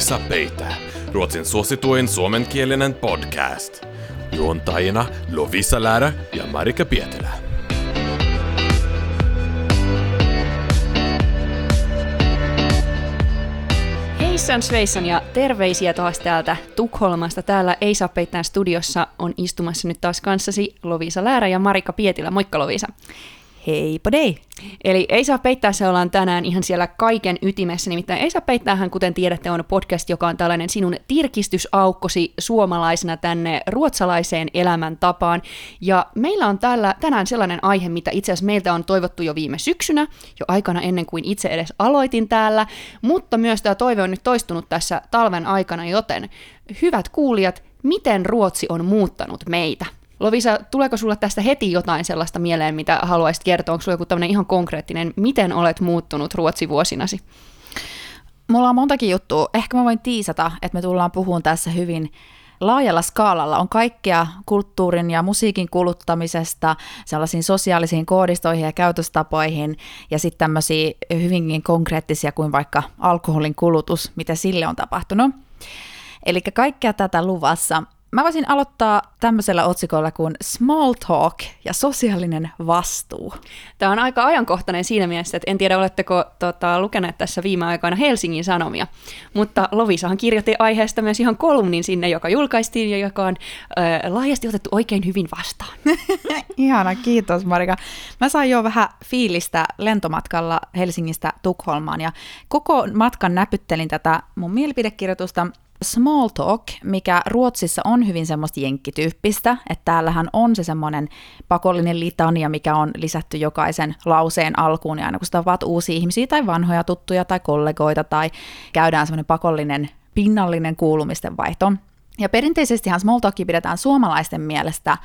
Lovisa Peitä, Ruotsin suosituin suomenkielinen podcast. Juontajina Lovisa Läärä ja Marika Pietilä. Heissan Sveissan ja terveisiä taas täältä Tukholmasta. Täällä Ei saa peittää studiossa on istumassa nyt taas kanssasi Lovisa Läärä ja Marika Pietilä. Moikka Lovisa. Hei podei! Eli Ei saa peittää, se ollaan tänään ihan siellä kaiken ytimessä. Nimittäin Ei saa peittäähän, kuten tiedätte, on podcast, joka on tällainen sinun tirkistysaukkosi suomalaisena tänne ruotsalaiseen elämäntapaan. Ja meillä on täällä tänään sellainen aihe, mitä itse asiassa meiltä on toivottu jo viime syksynä, jo aikana ennen kuin itse edes aloitin täällä, mutta myös tämä toive on nyt toistunut tässä talven aikana, joten hyvät kuulijat, miten Ruotsi on muuttanut meitä? Lovisa, tuleeko sulla tästä heti jotain sellaista mieleen, mitä haluaisit kertoa? Onko sulla joku tämmöinen ihan konkreettinen, miten olet muuttunut Ruotsi vuosinasi? Mulla on montakin juttua. Ehkä mä voin tiisata, että me tullaan puhumaan tässä hyvin laajalla skaalalla. On kaikkea kulttuurin ja musiikin kuluttamisesta, sellaisiin sosiaalisiin koodistoihin ja käytöstapoihin, ja sitten tämmöisiä hyvinkin konkreettisia kuin vaikka alkoholin kulutus, mitä sille on tapahtunut. Eli kaikkea tätä luvassa. Mä voisin aloittaa tämmöisellä otsikolla kuin Small Talk ja sosiaalinen vastuu. Tämä on aika ajankohtainen siinä mielessä, että en tiedä oletteko tota, lukeneet tässä viime aikoina Helsingin Sanomia, mutta Lovisahan kirjoitti aiheesta myös ihan kolumnin sinne, joka julkaistiin ja joka on äh, laajasti otettu oikein hyvin vastaan. Ihana, kiitos Marika. Mä sain jo vähän fiilistä lentomatkalla Helsingistä Tukholmaan ja koko matkan näpyttelin tätä mun mielipidekirjoitusta small talk, mikä Ruotsissa on hyvin semmoista jenkkityyppistä, että täällähän on se semmoinen pakollinen litania, mikä on lisätty jokaisen lauseen alkuun, ja aina kun tapaat uusia ihmisiä tai vanhoja tuttuja tai kollegoita tai käydään semmoinen pakollinen pinnallinen kuulumisten vaihto. Ja perinteisestihan small talkia pidetään suomalaisten mielestä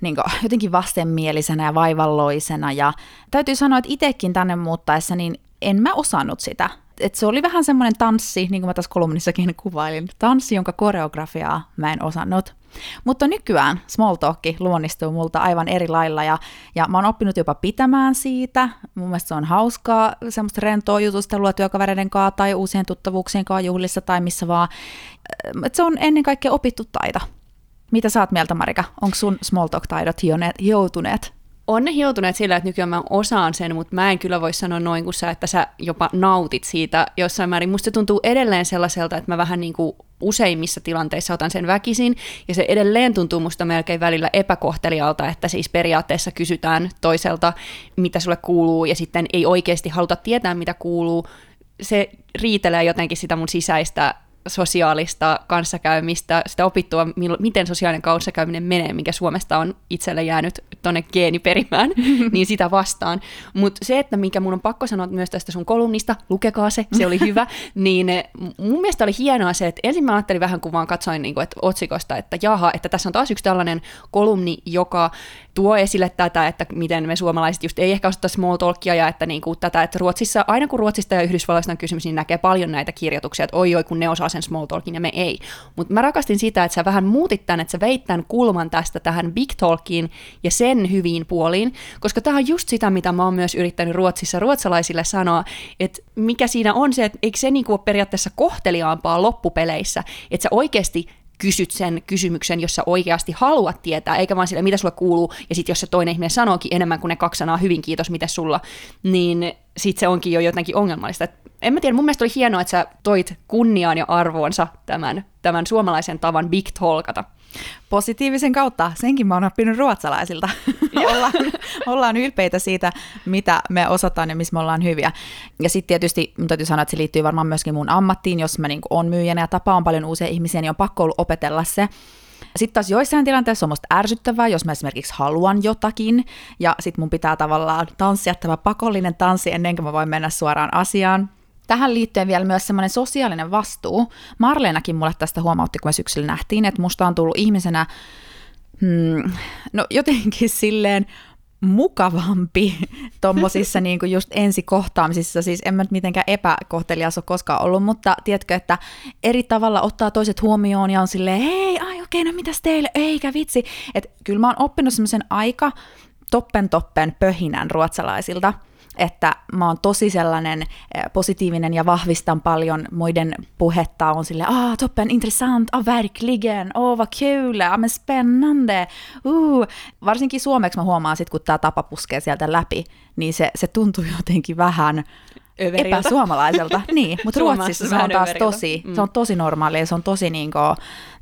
niin kuin, jotenkin vastenmielisenä ja vaivalloisena, ja täytyy sanoa, että itsekin tänne muuttaessa, niin en mä osannut sitä et se oli vähän semmoinen tanssi, niin kuin mä tässä kolumnissakin kuvailin, tanssi, jonka koreografiaa mä en osannut. Mutta nykyään small talk luonnistuu multa aivan eri lailla ja, ja mä oon oppinut jopa pitämään siitä. Mun mielestä se on hauskaa semmoista rentoa jutustelua työkavereiden kanssa tai uusien tuttavuuksien kanssa juhlissa tai missä vaan. Et se on ennen kaikkea opittu taito. Mitä sä oot mieltä, Marika? Onko sun small talk-taidot joutuneet on ne hioutuneet sillä, että nykyään mä osaan sen, mutta mä en kyllä voi sanoa noin kuin sä, että sä jopa nautit siitä jossain määrin. Musta se tuntuu edelleen sellaiselta, että mä vähän niin kuin useimmissa tilanteissa otan sen väkisin, ja se edelleen tuntuu musta melkein välillä epäkohtelialta, että siis periaatteessa kysytään toiselta, mitä sulle kuuluu, ja sitten ei oikeasti haluta tietää, mitä kuuluu. Se riitelee jotenkin sitä mun sisäistä sosiaalista kanssakäymistä, sitä opittua, miten sosiaalinen kanssakäyminen menee, mikä Suomesta on itselle jäänyt tuonne geeniperimään, niin sitä vastaan. Mutta se, että mikä mun on pakko sanoa myös tästä sun kolumnista, lukekaa se, se oli hyvä, niin eh, mun mielestä oli hienoa se, että ensin mä ajattelin vähän, kun vaan katsoin niin kuin, että otsikosta, että jaha, että tässä on taas yksi tällainen kolumni, joka tuo esille tätä, että miten me suomalaiset just ei ehkä osata small talkia ja että niin kuin tätä, että Ruotsissa, aina kun Ruotsista ja Yhdysvalloista on kysymys, niin näkee paljon näitä kirjoituksia, että oi oi, kun ne osaa sen small talkin ja me ei. Mutta mä rakastin sitä, että sä vähän muutit tämän, että sä veit tämän kulman tästä tähän big talkiin ja sen hyviin puoliin, koska tämä on just sitä, mitä mä oon myös yrittänyt Ruotsissa ruotsalaisille sanoa, että mikä siinä on se, että eikö se niinku ole periaatteessa kohteliaampaa loppupeleissä, että sä oikeasti kysyt sen kysymyksen, jos sä oikeasti haluat tietää, eikä vaan sille, mitä sulle kuuluu, ja sitten jos se toinen ihminen sanookin enemmän kuin ne kaksi sanaa, hyvin kiitos, mitä sulla, niin sitten se onkin jo jotenkin ongelmallista. Et en mä tiedä, mun mielestä oli hienoa, että sä toit kunniaan ja arvoonsa tämän, tämän suomalaisen tavan big talkata. Positiivisen kautta, senkin mä oon oppinut ruotsalaisilta. ollaan, ollaan ylpeitä siitä, mitä me osataan ja missä me ollaan hyviä. Ja sitten tietysti mun täytyy sanoa, että se liittyy varmaan myöskin mun ammattiin, jos mä niin on myyjänä ja tapaan paljon uusia ihmisiä, niin on pakko ollut opetella se. Sitten taas joissain tilanteissa on musta ärsyttävää, jos mä esimerkiksi haluan jotakin, ja sitten mun pitää tavallaan tanssia tämä pakollinen tanssi ennen kuin mä voin mennä suoraan asiaan. Tähän liittyen vielä myös semmoinen sosiaalinen vastuu. Marleenakin mulle tästä huomautti, kun me syksyllä nähtiin, että musta on tullut ihmisenä, hmm, no jotenkin silleen mukavampi tuommoisissa niin kuin just ensikohtaamisissa, siis en mä nyt mitenkään epäkohtelias ole koskaan ollut, mutta tiedätkö, että eri tavalla ottaa toiset huomioon ja on silleen, hei, ai okei, okay, no mitäs teille, eikä vitsi, että kyllä mä oon oppinut semmoisen aika toppen toppen pöhinän ruotsalaisilta, että mä oon tosi sellainen eh, positiivinen ja vahvistan paljon muiden puhetta. On sille, ah, toppen, intressant, ah, verkligen, åh, oh, vad kul, ah, men spännande. Uh. Varsinkin suomeksi mä huomaan sit, kun tämä tapa puskee sieltä läpi, niin se, se tuntuu jotenkin vähän Överiltä. epäsuomalaiselta. niin, mutta Ruotsissa se on taas överiltä. tosi, Mm. se on tosi normaalia ja se on tosi niinku,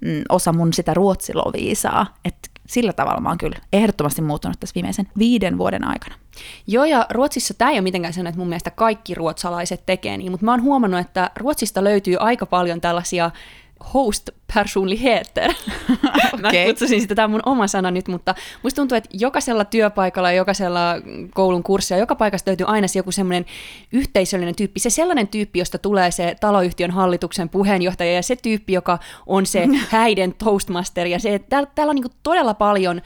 mm, osa mun sitä ruotsiloviisaa. Että sillä tavalla mä oon kyllä ehdottomasti muuttunut tässä viimeisen viiden vuoden aikana. Joo, ja Ruotsissa tämä ei ole mitenkään sellainen, että mun mielestä kaikki ruotsalaiset tekee niin, mutta mä oon huomannut, että Ruotsista löytyy aika paljon tällaisia host-personligheter. Mä Okei. kutsusin sitä, tämä on mun oma sana nyt, mutta musta tuntuu, että jokaisella työpaikalla, jokaisella koulun kurssilla, joka paikasta löytyy aina se joku semmoinen yhteisöllinen tyyppi. Se sellainen tyyppi, josta tulee se taloyhtiön hallituksen puheenjohtaja ja se tyyppi, joka on se häiden toastmaster. Ja se, täällä, täällä on niin todella paljon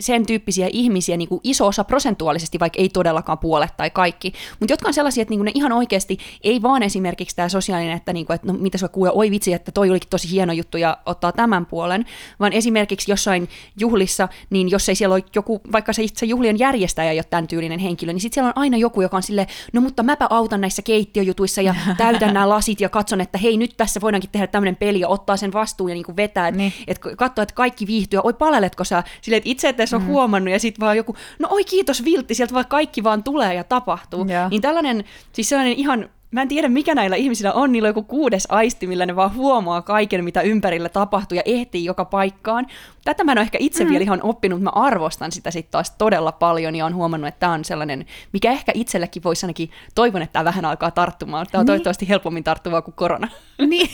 sen tyyppisiä ihmisiä niin kuin iso osa prosentuaalisesti, vaikka ei todellakaan puolet tai kaikki, mutta jotka on sellaisia, että niin kuin ne ihan oikeasti ei vaan esimerkiksi tämä sosiaalinen, että, niin kuin, että no mitä se kuulee, oi vitsi, että toi olikin tosi hieno juttu ja ottaa tämän puolen, vaan esimerkiksi jossain juhlissa, niin jos ei siellä ole joku, vaikka se itse juhlien järjestäjä ei ole tämän tyylinen henkilö, niin sitten siellä on aina joku, joka on silleen, no mutta mäpä autan näissä keittiöjutuissa ja täytän nämä lasit ja katson, että hei nyt tässä voidaankin tehdä tämmöinen peli ja ottaa sen vastuun ja niin kuin vetää, Niin. että katsoa, että kaikki viihtyy, oi paleletko sä, silleen, että itse et edes ole mm. huomannut, ja sitten vaan joku, no oi kiitos Viltti, sieltä vaan kaikki vaan tulee ja tapahtuu. Joo. Niin tällainen, siis sellainen ihan, mä en tiedä mikä näillä ihmisillä on, niillä on joku kuudes aisti, millä ne vaan huomaa kaiken, mitä ympärillä tapahtuu ja ehtii joka paikkaan. Tätä mä en ole ehkä itse mm. vielä ihan oppinut, mä arvostan sitä sitten taas todella paljon ja on huomannut, että tämä on sellainen, mikä ehkä itsellekin voisi ainakin, toivon, että tämä vähän alkaa tarttumaan. Tämä on Niin. toivottavasti helpommin tarttuvaa kuin korona. Niin.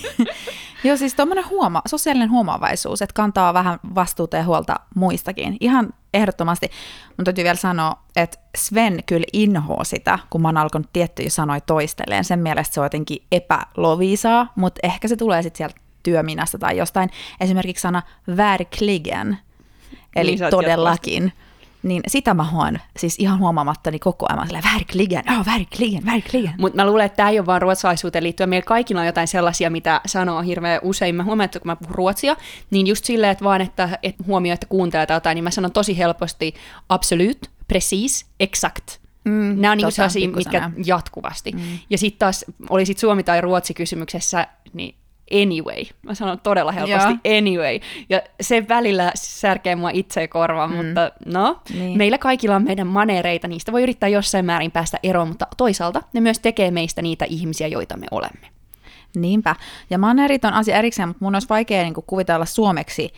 Joo, siis tuommoinen huoma, sosiaalinen huomaavaisuus, että kantaa vähän vastuuta ja huolta muistakin. Ihan ehdottomasti. Mun täytyy vielä sanoa, että Sven kyllä inhoaa sitä, kun mä oon alkanut tiettyjä sanoja toisteleen. Sen mielestä se on jotenkin epälovisaa, mutta ehkä se tulee sitten sieltä työminasta tai jostain. Esimerkiksi sana verkligen, eli Niin, niin, todellakin. Niin sitä mä huon, siis ihan huomaamattani koko ajan. Silleen, verkligen, oh, verkligen, verkligen. Mutta mä luulen, että tämä ei ole vaan ruotsalaisuuteen liittyen. Meillä kaikilla on jotain sellaisia, mitä sanoo hirveän usein. Mä huomaan, että kun mä puhun ruotsia, niin just silleen, että vaan, että, että huomioi, että kuuntelee tai jotain, niin mä sanon tosi helposti absolut, precis, exakt. Mm, Nämä on niinku tota, sellaisia, mitkä jatkuvasti. Mm. Ja sitten taas, oli sit suomi tai ruotsi kysymyksessä, niin anyway. Mä sanon todella helposti Joo. anyway. Ja se välillä särkee mua itse korvaan, mm. mutta no, Niin. meillä kaikilla on meidän manereita, niistä voi yrittää jossain määrin päästä eroon, mutta toisaalta ne myös tekee meistä niitä ihmisiä, joita me olemme. Niinpä. Ja manerit on asia erikseen, mutta mun olisi vaikea niin kuin kuvitella suomeksi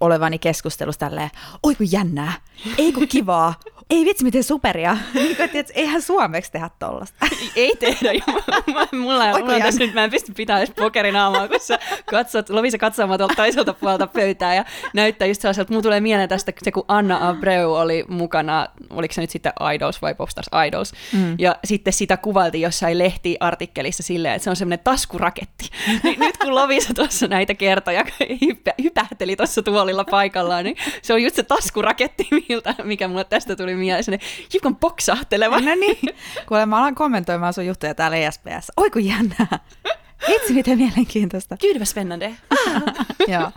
olevani keskustelussa tälleen, oi kun jännää, ei kun kivaa, ei vitsi miten superia. Niin kuin, eihän suomeksi tehdä tollasta. Ei tehdä. mä- mä- Mulla, Oiko mulla on tässä nyt, mä en pysty pitämään edes pokerinaamua, kun sä katsot, Lovisa katsomaan tuolta toiselta puolelta pöytää ja näyttää just sellaiselta, mulla tulee mieleen tästä se, kun Anna Abreu oli mukana, oliko se nyt sitten Idols vai Popstars Idols, mm. ja sitten sitä kuvailtiin jossain lehtiartikkelissa silleen, että se on semmoinen taskuraketti. Niin nyt kun Lovisa tuossa näitä kertoja hypähteli tuossa tuolilla paikallaan, niin se on just se taskuraketti, miltä, mikä mulle tästä tuli mieleen, semmoinen hiukan poksahteleva. No niin. Kuule, mä alan kommentoimaan sun juttuja täällä ESPS. Oi kun jännää. Vitsi miten mielenkiintoista. Kyydvä Spennande. Joo.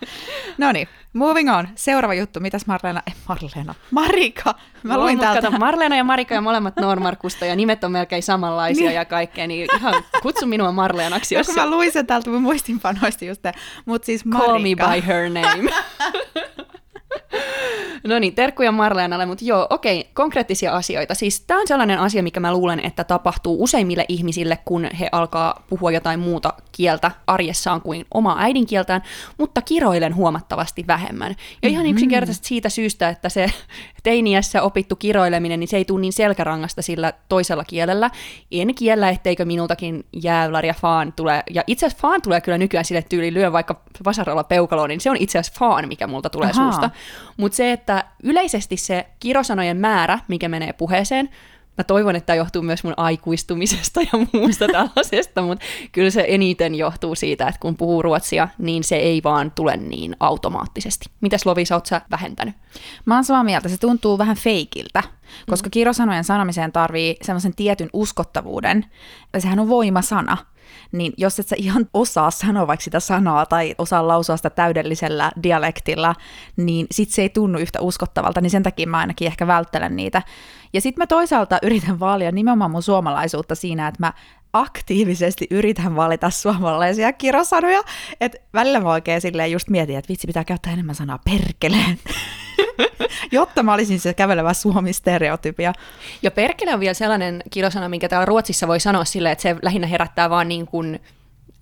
No niin, moving on. Seuraava juttu. Mitäs Marleena? Eh, Marleena. Marika. Mä luin täältä. Kato, Marleena ja Marika ja molemmat Normarkusta ja nimet on melkein samanlaisia Niin. ja kaikkea, niin ihan kutsu minua Marleenaksi, Joo, jos kun mä luin sen täältä mun muistinpanoista just Mutta siis Marika. call me by her name. No niin, terkkuja Marleenalle, mutta joo, okei, konkreettisia asioita. Siis tämä on sellainen asia, mikä mä luulen, että tapahtuu useimmille ihmisille, kun he alkaa puhua jotain muuta kieltä arjessaan kuin omaa äidinkieltään, mutta kiroilen huomattavasti vähemmän. Ja ihan yksinkertaisesti siitä syystä, että se teiniässä opittu kiroileminen, niin se ei tule niin selkärangasta sillä toisella kielellä. En kiellä, etteikö minultakin jävlar ja faan tulee. Ja itse asiassa faan tulee kyllä nykyään sille tyyliin lyö vaikka vasaralla peukaloon, niin se on itse asiassa faan, mikä multa tulee Ahaa. suusta. Mutta se, että yleisesti se kirosanojen määrä, mikä menee puheeseen, mä toivon, että tämä johtuu myös mun aikuistumisesta ja muusta tällaisesta, mutta kyllä se eniten johtuu siitä, että kun puhuu ruotsia, niin se ei vaan tule niin automaattisesti. Mitäs Lovisa, oot sä vähentänyt? Mä oon samaa mieltä, se tuntuu vähän feikiltä, koska kirosanojen sanomiseen tarvii semmoisen tietyn uskottavuuden. Sehän on voimasana. Niin jos et sä ihan osaa sanoa vaikka sitä sanaa tai osaa lausua sitä täydellisellä dialektilla, niin sit se ei tunnu yhtä uskottavalta, niin sen takia mä ainakin ehkä välttelen niitä. Ja sitten mä toisaalta yritän vaalia nimenomaan mun suomalaisuutta siinä, että mä aktiivisesti yritän valita suomalaisia kirosanoja, että välillä mä oikein silleen just mietin, että vitsi pitää käyttää enemmän sanaa perkeleen. Jotta mä olisin se kävelevä suomi-stereotypia. Ja perkele on vielä sellainen kirosana, minkä täällä Ruotsissa voi sanoa silleen, että se lähinnä herättää vaan niin kuin,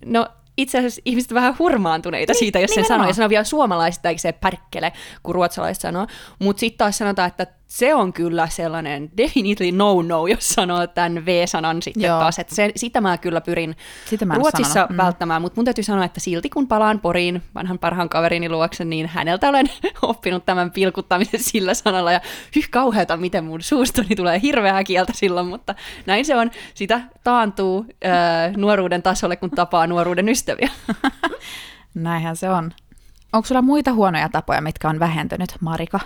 no itse asiassa ihmiset vähän hurmaantuneita niin, siitä, jos sen sanoo, ja sanoo vielä suomalaiset, eikä se perkkele, kun ruotsalaiset sanoo. Mutta sitten taas sanotaan, että se on kyllä sellainen definitely no-no, jos sanoo tämän V-sanan sitten Joo. taas. Että se, sitä mä kyllä pyrin sitä mä Ruotsissa mm. välttämään, mutta mun täytyy sanoa, että silti kun palaan Poriin vanhan parhaan kaverini luokse, niin häneltä olen oppinut tämän pilkuttamisen sillä sanalla, ja hyh kauheata, miten mun suustoni tulee hirveää kieltä silloin, mutta näin se on. Sitä taantuu äh, nuoruuden tasolle, kun tapaa nuoruuden ystäviä. Näinhän se on. Onko sulla muita huonoja tapoja, mitkä on vähentynyt, Marika?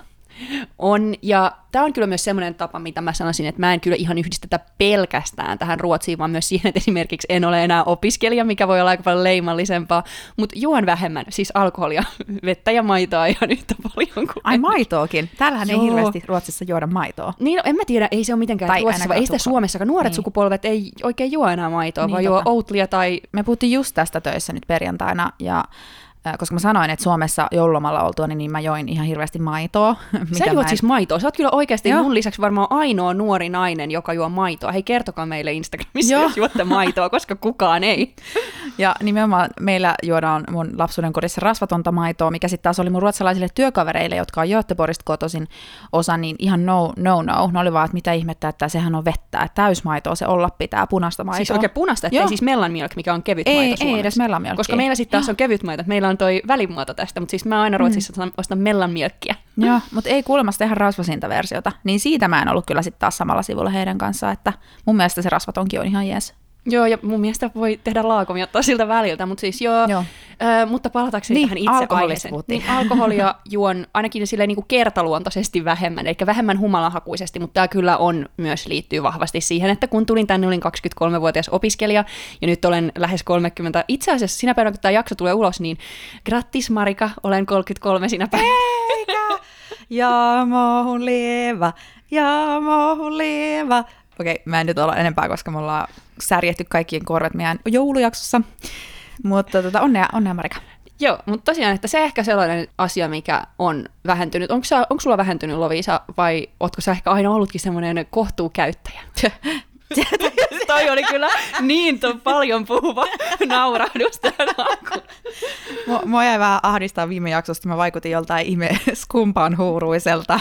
On, ja tämä on kyllä myös semmoinen tapa, mitä mä sanoisin, että mä en kyllä ihan yhdistetä pelkästään tähän Ruotsiin, vaan myös siihen, että esimerkiksi en ole enää opiskelija, mikä voi olla aika paljon leimallisempaa, mutta juon vähemmän, siis alkoholia, vettä ja maitoa ihan yhtä paljon kuin... Ai maitoakin? Täällähän Joo. ei hirveästi Ruotsissa juoda maitoa. Niin, no, en mä tiedä, ei se ole mitenkään tai Ruotsissa, vaan ei sitä Suomessakaan. Nuoret niin. sukupolvet ei oikein juo enää maitoa, niin, vaan juo outlia tai... Me puhuttiin just tästä töissä nyt perjantaina, ja koska mä sanoin, että Suomessa joululomalla oltua, niin, niin mä join ihan hirveästi maitoa. Sä juot en... siis maitoa. Sä oot kyllä oikeasti Joo. mun lisäksi varmaan ainoa nuori nainen, joka juo maitoa. Hei, kertokaa meille Instagramissa, Joo. jos juotte maitoa, koska kukaan ei. Ja nimenomaan meillä juodaan mun lapsuuden kodissa rasvatonta maitoa, mikä sitten taas oli mun ruotsalaisille työkavereille, jotka on Göteborgista kotoisin osa, niin ihan no, no, no. Ne oli vaan, että mitä ihmettä, että sehän on vettä. Täysmaitoa se olla pitää, punaista maitoa. Siis oikein punaista, ettei siis mellan milk, mikä on kevyt ei, maito Ei, ei edes mellan milk. Koska meillä sitten taas on kevyt maito. Meillä on toi välimuoto tästä, mutta siis mä aina Ruotsissa mm. ostan mellan milkkiä. Joo, mutta ei kuulemma tehdä rasvasinta versiota. Niin siitä mä en ollut kyllä sitten taas samalla sivulla heidän kanssaan, että mun mielestä se rasvatonkin on ihan jees. Joo, ja mun mielestä voi tehdä laakomia ottaa siltä väliltä, mutta siis joo, joo. Mutta palatakseni niin, tähän itse aiheeseen. Niin, alkoholia juon ainakin sille niin kuin kertaluontoisesti vähemmän, eli vähemmän humalahakuisesti, mutta tämä kyllä on myös liittyy vahvasti siihen, että kun tulin tänne, olin 23-vuotias opiskelija, ja nyt olen lähes 30. Itse asiassa sinä päivänä, kun tämä jakso tulee ulos, niin grattis Marika, olen 33 sinä päivänä. Eikä! Ja mohun lieva, ja mohun lieva. Okei, mä en nyt olla enempää, koska me ollaan särjetty kaikkien korvet meidän joulujaksossa. Mutta tota, onnea, onnea Marika. Joo, mutta tosiaan, että se ehkä sellainen asia, mikä on vähentynyt. Onko, sä, onko sulla vähentynyt, Lovisa, vai ootko sä ehkä aina ollutkin semmoinen kohtuukäyttäjä? Toi oli kyllä niin to, paljon puhuva naurahdus tähän Mua, mua jäi vähän ahdistaa viime jaksosta, mä vaikutin joltain ihme skumpaan huuruiselta.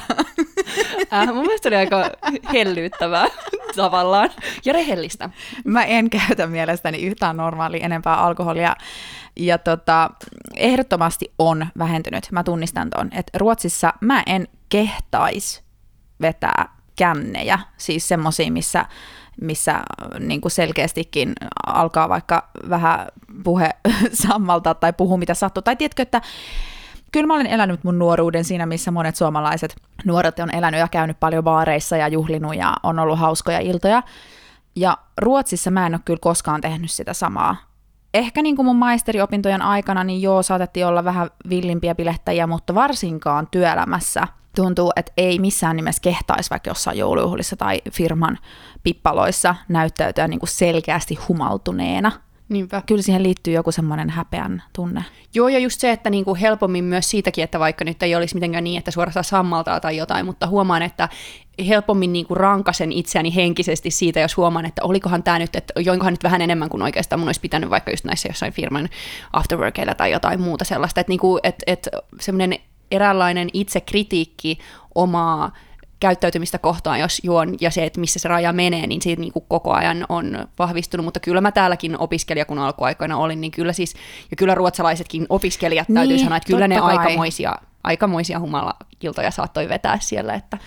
Äh, mun mielestä oli aika hellyyttävää tavallaan ja rehellistä. Mä en käytä mielestäni yhtään normaalia enempää alkoholia. Ja tota, ehdottomasti on vähentynyt, mä tunnistan ton, että Ruotsissa mä en kehtais vetää kännejä, siis semmosia, missä missä niin kuin selkeästikin alkaa vaikka vähän puhe sammalta tai puhu mitä sattuu. Tai tiedätkö, että kyllä mä olen elänyt mun nuoruuden siinä, missä monet suomalaiset nuoret on elänyt ja käynyt paljon baareissa ja juhlinut ja on ollut hauskoja iltoja. Ja Ruotsissa mä en ole kyllä koskaan tehnyt sitä samaa. Ehkä niin kuin mun maisteriopintojen aikana, niin joo, saatettiin olla vähän villimpiä bilettäjiä, mutta varsinkaan työelämässä tuntuu, että ei missään nimessä kehtaisi vaikka jossain joulujuhlissa tai firman pippaloissa näyttäytyä niin kuin selkeästi humaltuneena – Niinpä. Kyllä siihen liittyy joku semmoinen häpeän tunne. Joo, ja just se, että niinku helpommin myös siitäkin, että vaikka nyt ei olisi mitenkään niin, että suorastaan sammaltaa tai jotain, mutta huomaan, että helpommin niinku rankasen itseäni henkisesti siitä, jos huomaan, että olikohan tämä nyt, että joinkohan nyt vähän enemmän kuin oikeastaan mun olisi pitänyt vaikka just näissä jossain firman afterworkeilla tai jotain muuta sellaista. Että niinku, et, et semmoinen eräänlainen itsekritiikki omaa käyttäytymistä kohtaan, jos juon, ja se, että missä se raja menee, niin siitä niin kuin koko ajan on vahvistunut, mutta kyllä mä täälläkin opiskelija, kun alkuaikoina olin, niin kyllä siis, ja kyllä ruotsalaisetkin opiskelijat täytyy niin, sanoa, että kyllä ne kai. aikamoisia, aikamoisia humala-iltoja saattoi vetää siellä, että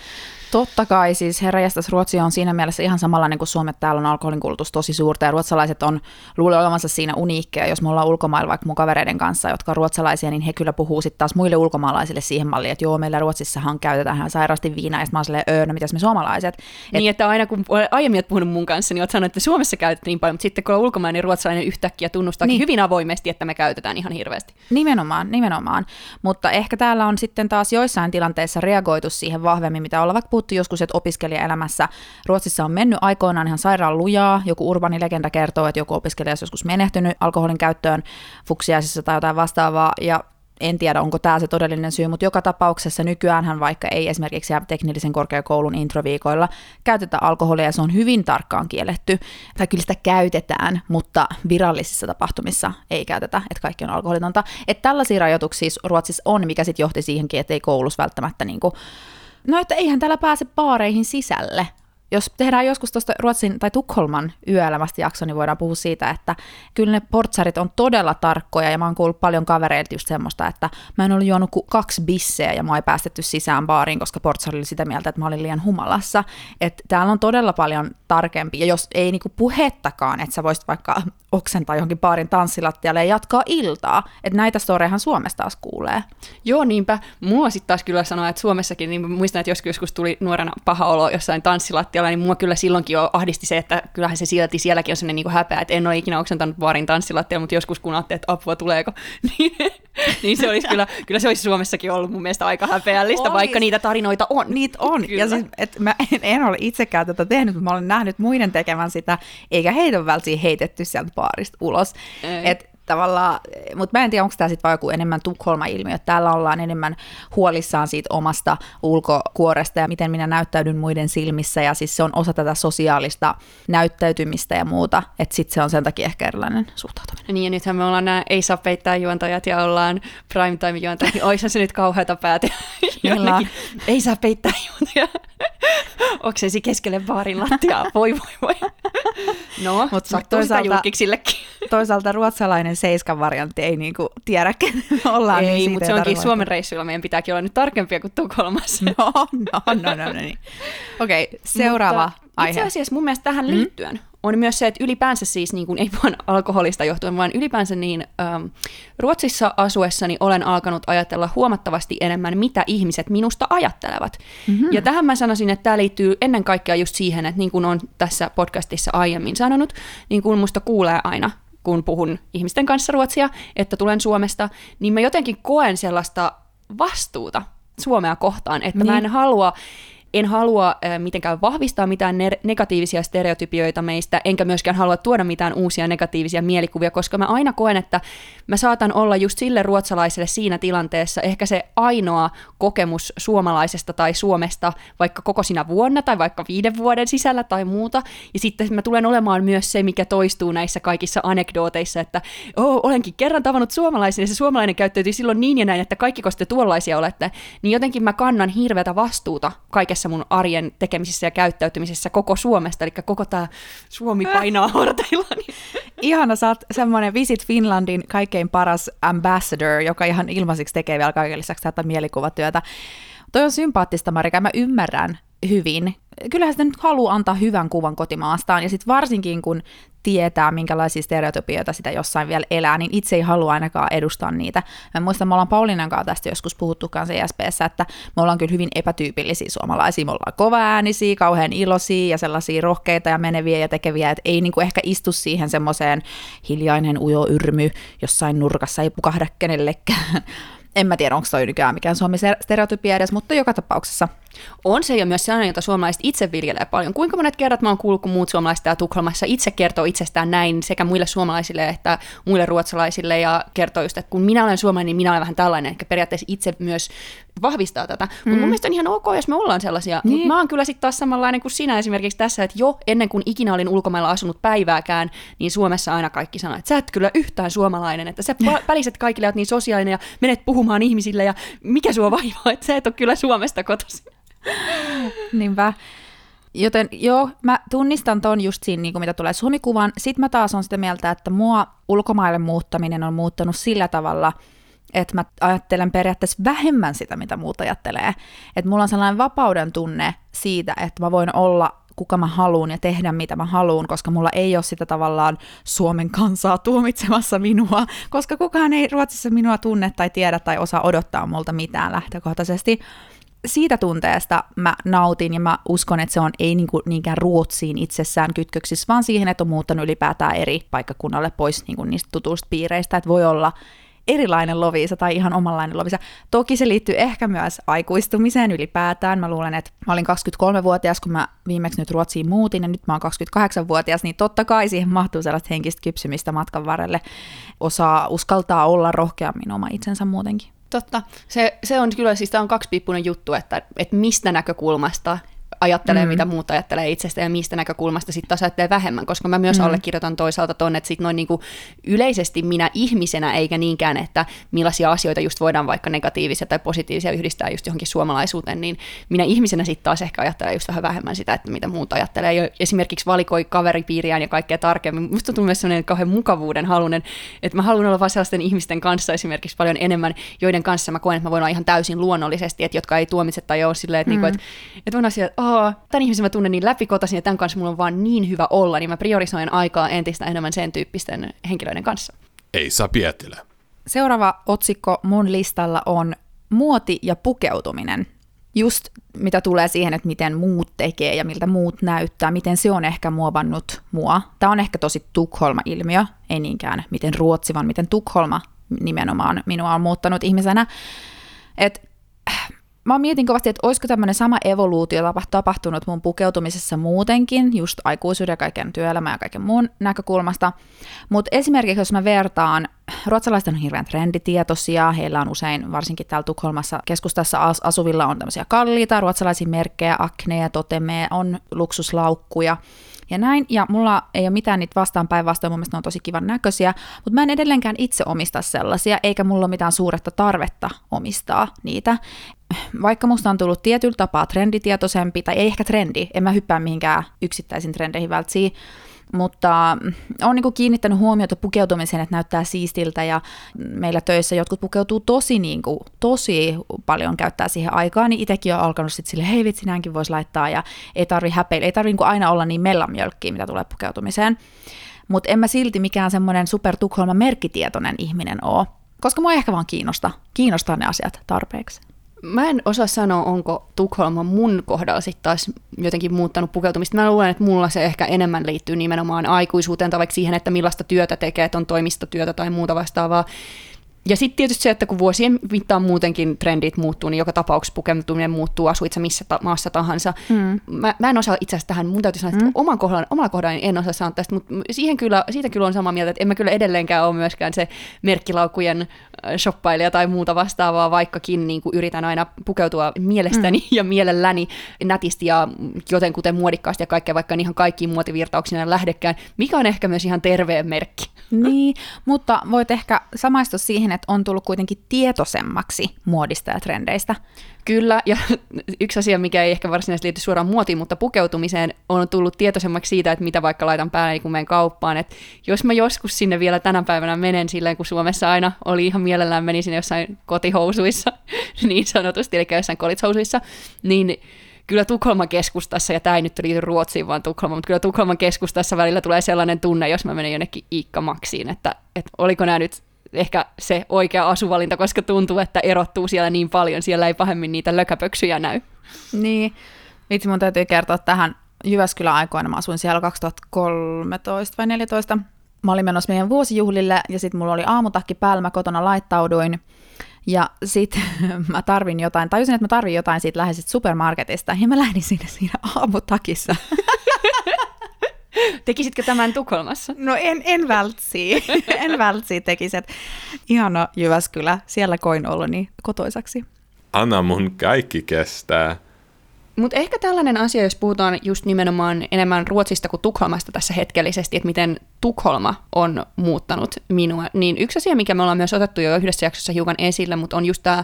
Totta kai, siis herranjestas Ruotsi on siinä mielessä ihan samalla niin kuin Suomet, täällä on alkoholin kulutus tosi suurta ja ruotsalaiset on luulee olevansa siinä uniikkeja, jos me ollaan ulkomailla vaikka mun kavereiden kanssa, jotka on ruotsalaisia, niin he kyllä puhuu sitten taas muille ulkomaalaisille siihen malliin, että joo, meillä Ruotsissahan käytetään ihan sairaasti viinaa, ja sitten mä oon silleen, öö, no mitäs me suomalaiset. Et... Niin, että aina kun aiemmin olet puhunut mun kanssa, niin olet sanonut, että Suomessa käytetään niin paljon, mutta sitten kun on ulkomainen, niin ruotsalainen yhtäkkiä tunnustaa niin. hyvin avoimesti, että me käytetään ihan hirveästi. Nimenomaan, nimenomaan. Mutta ehkä täällä on sitten taas joissain tilanteissa reagoitu siihen vahvemmin, mitä ollaan vaikka puhuttu joskus, että opiskelijaelämässä Ruotsissa on mennyt aikoinaan ihan sairaan lujaa. Joku urbani legenda kertoo, että joku opiskelija olisi joskus menehtynyt alkoholin käyttöön fuksiaisissa tai jotain vastaavaa, ja en tiedä, onko tämä se todellinen syy, mutta joka tapauksessa nykyään vaikka ei esimerkiksi teknillisen korkeakoulun introviikoilla käytetä alkoholia, ja se on hyvin tarkkaan kielletty, tai kyllä sitä käytetään, mutta virallisissa tapahtumissa ei käytetä, että kaikki on alkoholitonta. Että tällaisia rajoituksia Ruotsissa on, mikä sitten johti siihenkin, että ei koulussa välttämättä niin kuin No, että eihän täällä pääse baareihin sisälle, jos tehdään joskus tuosta Ruotsin tai Tukholman yöelämästä jakso, niin voidaan puhua siitä, että kyllä ne portsarit on todella tarkkoja, ja mä oon kuullut paljon kavereilta just semmoista, että mä en ollut juonut kuin kaksi bisseä, ja mä ei päästetty sisään baariin, koska portsari oli sitä mieltä, että mä olin liian humalassa. Että täällä on todella paljon tarkempi, ja jos ei niinku puhettakaan, että sä voisit vaikka oksentaa johonkin baarin tanssilattialle ja jatkaa iltaa, että näitä storejahan Suomessa taas kuulee. Joo, niinpä. Mua sitten taas kyllä sanoa, että Suomessakin, niin muistan, että joskus, joskus tuli nuorena paha olo jossain tanssilattialla, tanssilattialla, niin mua kyllä silloinkin jo ahdisti se, että kyllähän se silti sielläkin on sellainen niin häpeä, että en ole ikinä oksentanut baarin tanssilattialla, mutta joskus kun ajattelin, että apua tuleeko, niin, niin se olisi kyllä, kyllä se olisi Suomessakin ollut mun mielestä aika häpeällistä, Olis. vaikka niitä tarinoita on. Niitä on, kyllä. ja siis, et mä en, en ole itsekään tätä tehnyt, mutta mä olen nähnyt muiden tekevän sitä, eikä heitä ole välttämättä heitetty sieltä baarista ulos. Et tavallaan, mutta mä en tiedä, onko tämä sitten vaan joku enemmän Tukholma-ilmiö, että täällä ollaan enemmän huolissaan siitä omasta ulkokuoresta ja miten minä näyttäydyn muiden silmissä, ja siis se on osa tätä sosiaalista näyttäytymistä ja muuta, että sitten se on sen takia ehkä erilainen suhtautuminen. Niin, ja nythän me ollaan nämä ei saa peittää juontajat ja ollaan primetime juontajat, niin oishan se nyt kauheata päätä. ei saa peittää juontajat. Oksensi keskelle baarin lattiaa, voi voi voi. No, mutta toisaalta, toisaalta ruotsalainen seiskan variantti ei niinku tiedä, kenen ollaan. Ei, niin mutta se onkin Suomen reissuilla, meidän pitääkin olla nyt tarkempia kuin Tukholmassa. No, no, no, no, no niin. Okei, okay, seuraava mutta aihe. Itse asiassa mun mielestä tähän mm? liittyen on myös se, että ylipäänsä siis, niin kuin, ei vain alkoholista johtuen, vaan ylipäänsä niin ähm, Ruotsissa asuessani olen alkanut ajatella huomattavasti enemmän, mitä ihmiset minusta ajattelevat. Mm-hmm. Ja tähän mä sanoisin, että tämä liittyy ennen kaikkea just siihen, että niin kuin on tässä podcastissa aiemmin sanonut, niin kuin musta kuulee aina kun puhun ihmisten kanssa ruotsia, että tulen Suomesta, niin mä jotenkin koen sellaista vastuuta Suomea kohtaan, että niin. mä en halua en halua mitenkään vahvistaa mitään ne- negatiivisia stereotypioita meistä, enkä myöskään halua tuoda mitään uusia negatiivisia mielikuvia, koska mä aina koen, että mä saatan olla just sille ruotsalaiselle siinä tilanteessa ehkä se ainoa kokemus suomalaisesta tai Suomesta vaikka koko sinä vuonna tai vaikka viiden vuoden sisällä tai muuta. Ja sitten mä tulen olemaan myös se, mikä toistuu näissä kaikissa anekdooteissa, että oh, olenkin kerran tavannut suomalaisen ja se suomalainen käyttäytyi silloin niin ja näin, että kaikki te tuollaisia olette. Niin jotenkin mä kannan hirveätä vastuuta kaikessa kaikessa mun arjen tekemisessä ja käyttäytymisessä koko Suomesta, eli koko tämä Suomi painaa harteilla. Niin. Ihana, sä oot semmoinen Visit Finlandin kaikkein paras ambassador, joka ihan ilmaisiksi tekee vielä kaiken lisäksi tätä mielikuvatyötä. Toi on sympaattista, Marika, mä ymmärrän hyvin. Kyllähän sitä nyt haluaa antaa hyvän kuvan kotimaastaan, ja sitten varsinkin kun tietää, minkälaisia stereotypioita sitä jossain vielä elää, niin itse ei halua ainakaan edustaa niitä. Mä muistan, me ollaan Paulinan kanssa tästä joskus puhuttu kanssa ESPssä, että me ollaan kyllä hyvin epätyypillisiä suomalaisia. Me ollaan kovaäänisiä, kauhean iloisia ja sellaisia rohkeita ja meneviä ja tekeviä, että ei niinku ehkä istu siihen semmoiseen hiljainen ujo yrmy jossain nurkassa, ei pukahda kenellekään. En mä tiedä, onko toi nykyään mikään Suomi stereotypia edes, mutta joka tapauksessa – on se jo myös sellainen, jota suomalaiset itse viljelee paljon. Kuinka monet kerrat mä oon kuullut, kun muut suomalaiset ja Tukholmassa itse kertoo itsestään näin sekä muille suomalaisille että muille ruotsalaisille ja kertoo just, että kun minä olen suomalainen, niin minä olen vähän tällainen, eli periaatteessa itse myös vahvistaa tätä. Mm. Mutta mun mielestä on ihan ok, jos me ollaan sellaisia. Niin. Mutta mä oon kyllä sitten taas samanlainen kuin sinä esimerkiksi tässä, että jo ennen kuin ikinä olin ulkomailla asunut päivääkään, niin Suomessa aina kaikki sanoo, että sä et kyllä yhtään suomalainen, että sä väliset kaikille, että niin sosiaalinen ja menet puhumaan ihmisille ja mikä sua vaivaa, että sä et ole kyllä Suomesta kotoisin. Niinpä. Joten joo, mä tunnistan ton just siinä, niin kuin mitä tulee Suomikuvan. Sitten mä taas on sitä mieltä, että mua ulkomaille muuttaminen on muuttanut sillä tavalla, että mä ajattelen periaatteessa vähemmän sitä, mitä muut ajattelee. Että mulla on sellainen vapauden tunne siitä, että mä voin olla kuka mä haluan ja tehdä mitä mä haluan, koska mulla ei ole sitä tavallaan Suomen kansaa tuomitsemassa minua, koska kukaan ei Ruotsissa minua tunne tai tiedä tai osaa odottaa multa mitään lähtökohtaisesti. Siitä tunteesta mä nautin ja mä uskon, että se on ei niinku niinkään Ruotsiin itsessään kytköksissä, vaan siihen, että on muuttanut ylipäätään eri paikkakunnalle pois niinku niistä tutuista piireistä, että voi olla erilainen Lovisa tai ihan omanlainen Lovisa. Toki se liittyy ehkä myös aikuistumiseen ylipäätään. Mä luulen, että mä olin 23-vuotias, kun mä viimeksi nyt Ruotsiin muutin ja nyt mä oon 28-vuotias, niin totta kai siihen mahtuu sellaista henkistä kypsymistä matkan varrelle. Osaa uskaltaa olla rohkeammin oma itsensä muutenkin. Totta. Se, se on kyllä, siis tämä on kaksipiippunen juttu, että, että mistä näkökulmasta ajattelee, mm. mitä muut ajattelee itsestä ja mistä näkökulmasta sitten taas ajattelee vähemmän, koska mä myös mm. allekirjoitan toisaalta ton, että sitten noin niinku yleisesti minä ihmisenä, eikä niinkään, että millaisia asioita just voidaan vaikka negatiivisia tai positiivisia yhdistää just johonkin suomalaisuuteen, niin minä ihmisenä sitten taas ehkä ajattelen just vähän vähemmän sitä, että mitä muut ajattelee. Ja esimerkiksi valikoi kaveripiiriään ja kaikkea tarkemmin. Musta tuntuu myös sellainen kauhean mukavuuden halunen, että mä haluan olla vaan sellaisten ihmisten kanssa esimerkiksi paljon enemmän, joiden kanssa mä koen, että mä voin olla ihan täysin luonnollisesti, että jotka ei tuomitse tai ole silleen, että, mm. niinku, että, että on asia, että oh, tämän ihmisen mä tunnen niin läpikotaisin ja tämän kanssa mulla on vaan niin hyvä olla, niin mä priorisoin aikaa entistä enemmän sen tyyppisten henkilöiden kanssa. Ei saa Pietilä. Seuraava otsikko mun listalla on muoti ja pukeutuminen. Just mitä tulee siihen, että miten muut tekee ja miltä muut näyttää, miten se on ehkä muovannut mua. Tämä on ehkä tosi Tukholma-ilmiö, ei niinkään miten Ruotsi, vaan miten Tukholma nimenomaan minua on muuttanut ihmisenä. Et mä mietin kovasti, että olisiko tämmöinen sama evoluutio tapahtunut mun pukeutumisessa muutenkin, just aikuisuuden ja kaiken työelämän ja kaiken muun näkökulmasta. Mutta esimerkiksi jos mä vertaan, ruotsalaiset on hirveän trenditietoisia, heillä on usein, varsinkin täällä Tukholmassa keskustassa asuvilla on tämmöisiä kalliita ruotsalaisia merkkejä, akneja, totemeja, on luksuslaukkuja, ja näin, ja mulla ei ole mitään niitä vastaan päinvastoin, mun mielestä ne on tosi kivan näköisiä, mutta mä en edelleenkään itse omista sellaisia, eikä mulla ole mitään suuretta tarvetta omistaa niitä. Vaikka musta on tullut tietyllä tapaa trenditietoisempi, tai ei ehkä trendi, en mä hyppää mihinkään yksittäisiin trendeihin välttämättä, mutta on niin kiinnittänyt huomiota pukeutumiseen, että näyttää siistiltä ja meillä töissä jotkut pukeutuu tosi, niin kuin, tosi paljon käyttää siihen aikaa, niin itsekin on alkanut sitten sille, hei vitsi, näinkin voisi laittaa ja ei tarvi häpeillä, ei tarvi niin aina olla niin mellamjölkkiä, mitä tulee pukeutumiseen. Mutta en mä silti mikään semmoinen super Tukholman merkkitietoinen ihminen oo, koska mua ehkä vaan kiinnostaa, kiinnostaa ne asiat tarpeeksi. Mä en osaa sanoa, onko Tukholma mun kohdalla sitten taas jotenkin muuttanut pukeutumista. Mä luulen, että mulla se ehkä enemmän liittyy nimenomaan aikuisuuteen tai vaikka siihen, että millaista työtä tekee, että on toimistotyötä tai muuta vastaavaa. Ja sitten tietysti se, että kun vuosien mittaan muutenkin trendit muuttuu, niin joka tapauksessa pukeutuminen muuttuu, asuit missä ta- maassa tahansa. Mm. Mä, mä en osaa itse asiassa tähän, mun täytyy sanoa, että mm. oman kohdalla, omalla kohdalla en osaa sanoa tästä, mutta siihen kyllä, siitä kyllä on samaa mieltä, että en mä kyllä edelleenkään ole myöskään se merkkilaukujen shoppailija tai muuta vastaavaa, vaikkakin niin kuin yritän aina pukeutua mielestäni mm. ja mielelläni nätisti ja jotenkuten muodikkaasti ja kaikkea, vaikka ihan kaikkiin muotivirtauksina lähdekään, mikä on ehkä myös ihan terveen merkki. Niin, mutta voit ehkä samaistua siihen, että on tullut kuitenkin tietoisemmaksi muodista ja trendeistä. Kyllä, ja yksi asia, mikä ei ehkä varsinaisesti liity suoraan muotiin, mutta pukeutumiseen on tullut tietoisemmaksi siitä, että mitä vaikka laitan päälle, kun menen kauppaan. Et jos mä joskus sinne vielä tänä päivänä menen silleen, kun Suomessa aina oli ihan mielellään meni sinne jossain kotihousuissa, niin sanotusti, eli jossain kolitshousuissa, niin kyllä Tukholman keskustassa, ja tämä ei nyt liity Ruotsiin, vaan Tukholman, mutta kyllä Tukholman keskustassa välillä tulee sellainen tunne, jos mä menen jonnekin Iikka Maksiin, että, että oliko nämä nyt ehkä se oikea asuvalinta, koska tuntuu, että erottuu siellä niin paljon, siellä ei pahemmin niitä lökäpöksyjä näy. Niin, itse mun täytyy kertoa tähän Jyväskylän aikoina, mä asuin siellä 2013 vai 2014. Mä olin menossa meidän vuosijuhlille ja sitten mulla oli aamutakki päällä, mä kotona laittauduin ja sitten mä tarvin jotain, tajusin, että mä tarvin jotain siitä läheisestä supermarketista, ja mä lähdin sinne siinä aamutakissa. Tekisitkö tämän Tukholmassa? No en, en vältsi, en vältsi tekisi. Ihana Jyväskylä, siellä koin oloni kotoisaksi. Anna mun kaikki kestää. Mutta ehkä tällainen asia, jos puhutaan just nimenomaan enemmän Ruotsista kuin Tukholmasta tässä hetkellisesti, että miten Tukholma on muuttanut minua, niin yksi asia, mikä me ollaan myös otettu jo yhdessä jaksossa hiukan esille, mutta on just tämä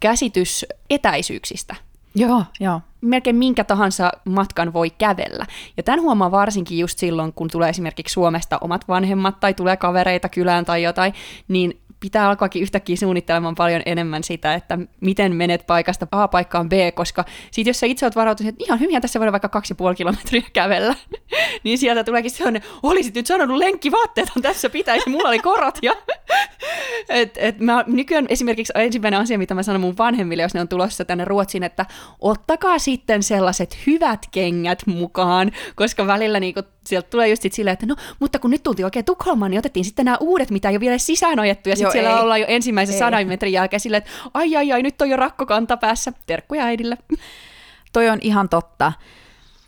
käsitys etäisyyksistä. Joo, joo. Melkein minkä tahansa matkan voi kävellä. Ja tämän huomaa varsinkin just silloin, kun tulee esimerkiksi Suomesta omat vanhemmat tai tulee kavereita kylään tai jotain, niin pitää alkaakin yhtäkkiä suunnittelemaan paljon enemmän sitä, että miten menet paikasta A paikkaan B, koska sit jos sä itse oot varautunut, että ihan hyvin tässä voidaan vaikka kaksi puoli kilometriä kävellä, niin sieltä tuleekin sellainen, olisit nyt sanonut lenkkivaatteet on tässä pitäisi, mulla oli korot ja et, et mä nykyään esimerkiksi ensimmäinen asia, mitä mä sanon mun vanhemmille, jos ne on tulossa tänne Ruotsiin, että ottakaa sitten sellaiset hyvät kengät mukaan, koska välillä niinku sieltä tulee just silleen, että no, mutta kun nyt tultiin oikein Tukholmaan, niin otettiin sitten nämä uudet, mitä ei ole vielä sisään ajettu, ja siellä ei. ollaan jo ensimmäisen sadan metrin jälkeen silleen, että ai ai ai, nyt on jo rakkokanta päässä. Terkkuja äidille. Toi on ihan totta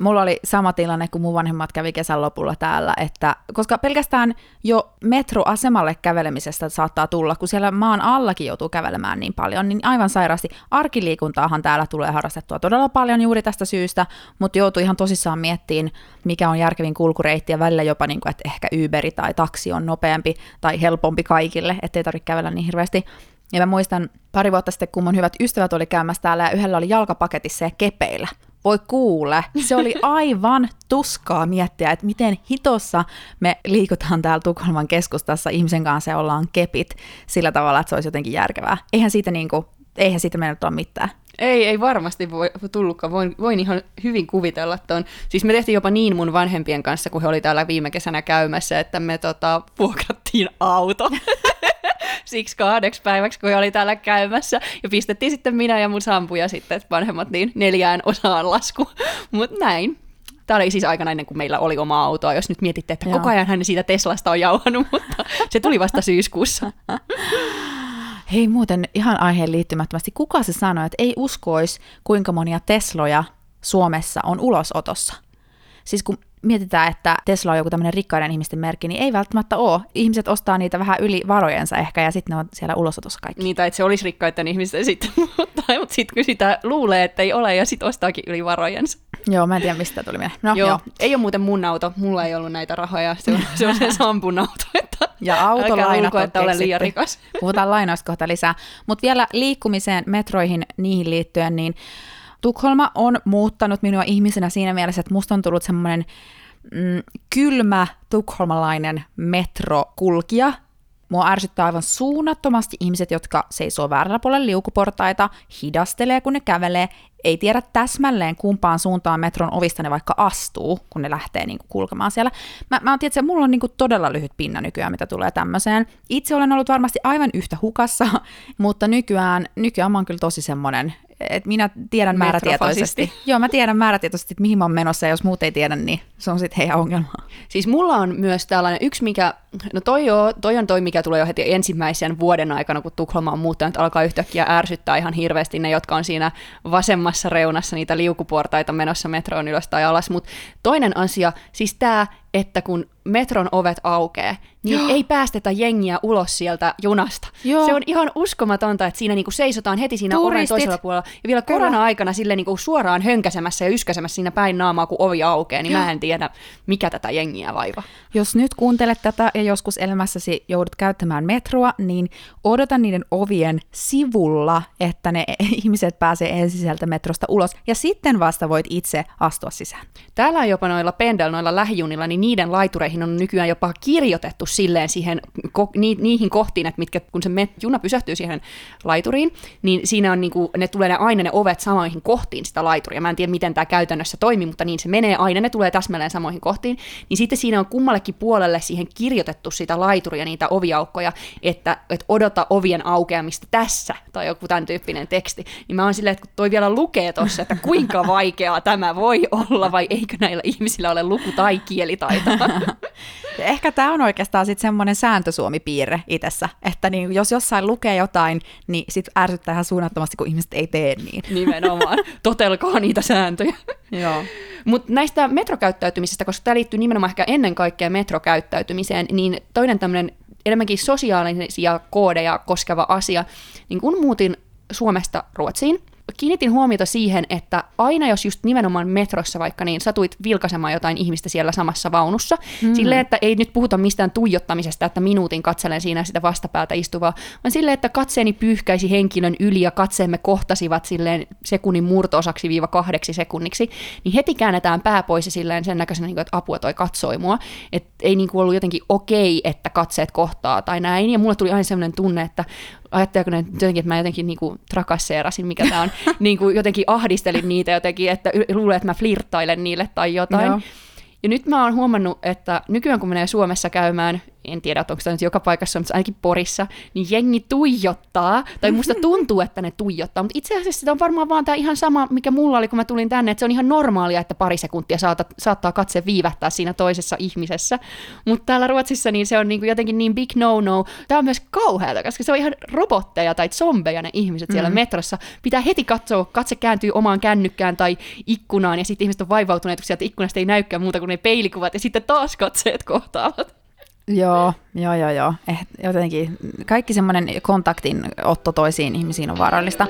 mulla oli sama tilanne, kun mun vanhemmat kävi kesän lopulla täällä, että koska pelkästään jo metroasemalle kävelemisestä saattaa tulla, kun siellä maan allakin joutuu kävelemään niin paljon, niin aivan sairaasti. Arkiliikuntaahan täällä tulee harrastettua todella paljon juuri tästä syystä, mutta joutuu ihan tosissaan miettiin, mikä on järkevin kulkureitti ja välillä jopa, niin kuin, että ehkä Uberi tai taksi on nopeampi tai helpompi kaikille, ettei tarvitse kävellä niin hirveästi. Ja mä muistan pari vuotta sitten, kun mun hyvät ystävät oli käymässä täällä ja yhdellä oli jalkapaketissa ja kepeillä. Voi kuule, se oli aivan tuskaa miettiä, että miten hitossa me liikutaan täällä Tukholman keskustassa ihmisen kanssa ja ollaan kepit sillä tavalla, että se olisi jotenkin järkevää. Eihän siitä, niin kuin, eihän siitä meillä ole mitään. Ei, ei varmasti voi, tullutkaan. Voin, voin ihan hyvin kuvitella tuon. Siis me tehtiin jopa niin mun vanhempien kanssa, kun he oli täällä viime kesänä käymässä, että me tota, vuokrattiin auto. siksi kahdeksi päiväksi, kun oli täällä käymässä. Ja pistettiin sitten minä ja mun sampuja sitten vanhemmat niin neljään osaan lasku. Mutta näin. Tämä oli siis aikana ennen kuin meillä oli oma autoa, jos nyt mietitte, että Joo. koko ajan hän siitä Teslasta on jauhanut, mutta se tuli vasta syyskuussa. Hei muuten ihan aiheen liittymättömästi, kuka se sanoi, että ei uskoisi, kuinka monia Tesloja Suomessa on ulosotossa? Siis kun mietitään, että Tesla on joku tämmöinen rikkaiden ihmisten merkki, niin ei välttämättä ole. Ihmiset ostaa niitä vähän yli varojensa ehkä, ja sitten ne on siellä ulosotossa kaikki. Tai että se olisi rikkaiden ihmisten sitten, mutta, mutta sitten kun sitä luulee, että ei ole, ja sitten ostaakin yli varojensa. Joo, mä en tiedä, mistä tuli mieleen. No, joo, joo, ei ole muuten mun auto, mulla ei ollut näitä rahoja, se on se, on se Sampun auto, että ja autolainat on että olen liian rikas. Puhutaan lainoista kohta lisää. Mutta vielä liikkumiseen, metroihin, niihin liittyen, niin Tukholma on muuttanut minua ihmisenä siinä mielessä, että musta on tullut semmoinen mm, kylmä tukholmalainen metrokulkija. Mua ärsyttää aivan suunnattomasti ihmiset, jotka seisoo väärällä puolella liukuportaita, hidastelee kun ne kävelee, ei tiedä täsmälleen kumpaan suuntaan metron ovista ne vaikka astuu, kun ne lähtee niin kuin, kulkemaan siellä. Mä, mä tiedän, että mulla on niin kuin, todella lyhyt pinna nykyään, mitä tulee tämmöiseen. Itse olen ollut varmasti aivan yhtä hukassa, mutta nykyään, nykyään mä oon kyllä tosi semmoinen, että minä tiedän määrätietoisesti. Joo, mä tiedän määrätietoisesti, että mihin mä oon menossa, ja jos muut ei tiedä, niin se on sitten heidän ongelma. Siis mulla on myös tällainen yksi, mikä, no toi, on, toi on toi, mikä tulee jo heti ensimmäisen vuoden aikana, kun Tukholma on muuttanut, alkaa yhtäkkiä ärsyttää ihan hirveästi ne, jotka on siinä vasemmassa reunassa niitä liukuportaita menossa metroon ylös tai alas. Mutta toinen asia, siis tämä, että kun metron ovet aukeaa, niin Joo. ei päästetä jengiä ulos sieltä junasta. Joo. Se on ihan uskomatonta, että siinä niinku seisotaan heti siinä Turistit. oven toisella puolella. Ja vielä korona-aikana sille niinku suoraan hönkäsemässä ja yskäsemässä siinä päin naamaa, kun ovi aukeaa, niin Joo. mä en tiedä, mikä tätä jengiä vaiva. Jos nyt kuuntelet tätä ja joskus elämässäsi joudut käyttämään metroa, niin odota niiden ovien sivulla, että ne ihmiset pääsee ensin sieltä metrosta ulos, ja sitten vasta voit itse astua sisään. Täällä on jopa noilla pendel, noilla lähijunilla, niin niiden laitureihin on nykyään jopa kirjoitettu silleen siihen, ko, ni, niihin kohtiin, että mitkä, kun se met, juna pysähtyy siihen laituriin, niin siinä on niinku, ne tulee ne aina ne ovet samoihin kohtiin sitä laituria. Mä en tiedä, miten tämä käytännössä toimii, mutta niin se menee aina, ne tulee täsmälleen samoihin kohtiin. Niin sitten siinä on kummallekin puolelle siihen kirjoitettu sitä laituria, niitä oviaukkoja, että, että odota ovien aukeamista tässä, tai joku tämän tyyppinen teksti. Niin mä oon silleen, että kun toi vielä lukee tuossa, että kuinka vaikeaa tämä voi olla, vai eikö näillä ihmisillä ole luku- tai kielitaitoa. Ehkä tämä on oikeastaan sitten semmoinen sääntösuomipiirre itsessä, että niin, jos jossain lukee jotain, niin sit ärsyttää ihan suunnattomasti, kun ihmiset ei tee niin. Nimenomaan. Totelkaa niitä sääntöjä. Joo. Mutta näistä metrokäyttäytymisistä, koska tämä liittyy nimenomaan ehkä ennen kaikkea metrokäyttäytymiseen, niin toinen tämmöinen enemmänkin sosiaalisia koodeja koskeva asia, niin kun muutin Suomesta Ruotsiin, kiinnitin huomiota siihen, että aina jos just nimenomaan metrossa vaikka, niin satuit vilkaisemaan jotain ihmistä siellä samassa vaunussa, mm. silleen, että ei nyt puhuta mistään tuijottamisesta, että minuutin katselen siinä sitä vastapäätä istuvaa, vaan silleen, että katseeni pyyhkäisi henkilön yli ja katseemme kohtasivat silleen sekunnin murtoosaksi viiva kahdeksi sekunniksi, niin heti käännetään pää pois ja silleen sen näköisenä, niin että apua toi katsoi mua, että ei niin kuin ollut jotenkin okei, että katseet kohtaa tai näin, ja mulle tuli aina sellainen tunne, että ajatteleeko ne jotenkin, että mä jotenkin niinku trakasseerasin, mikä tämä on, niinku jotenkin ahdistelin niitä jotenkin, että luulen, että mä flirttailen niille tai jotain. Joo. Ja nyt mä oon huomannut, että nykyään kun menee Suomessa käymään, en tiedä, onko tämä nyt joka paikassa, mutta ainakin Porissa, niin jengi tuijottaa, tai musta tuntuu, että ne tuijottaa, mutta itse asiassa se on varmaan vaan tämä ihan sama, mikä mulla oli, kun mä tulin tänne, että se on ihan normaalia, että pari sekuntia saata, saattaa katse viivähtää siinä toisessa ihmisessä, mutta täällä Ruotsissa niin se on niinku jotenkin niin big no-no, tämä on myös kauheata, koska se on ihan robotteja tai zombeja ne ihmiset siellä mm. metrossa, pitää heti katsoa, katse kääntyy omaan kännykkään tai ikkunaan, ja sitten ihmiset on vaivautuneet, kun sieltä ikkunasta ei näykään muuta kuin ne peilikuvat, ja sitten taas katseet kohtaavat. Joo, joo, joo, joo. Eh, jotenkin kaikki semmoinen kontaktin otto toisiin ihmisiin on vaarallista.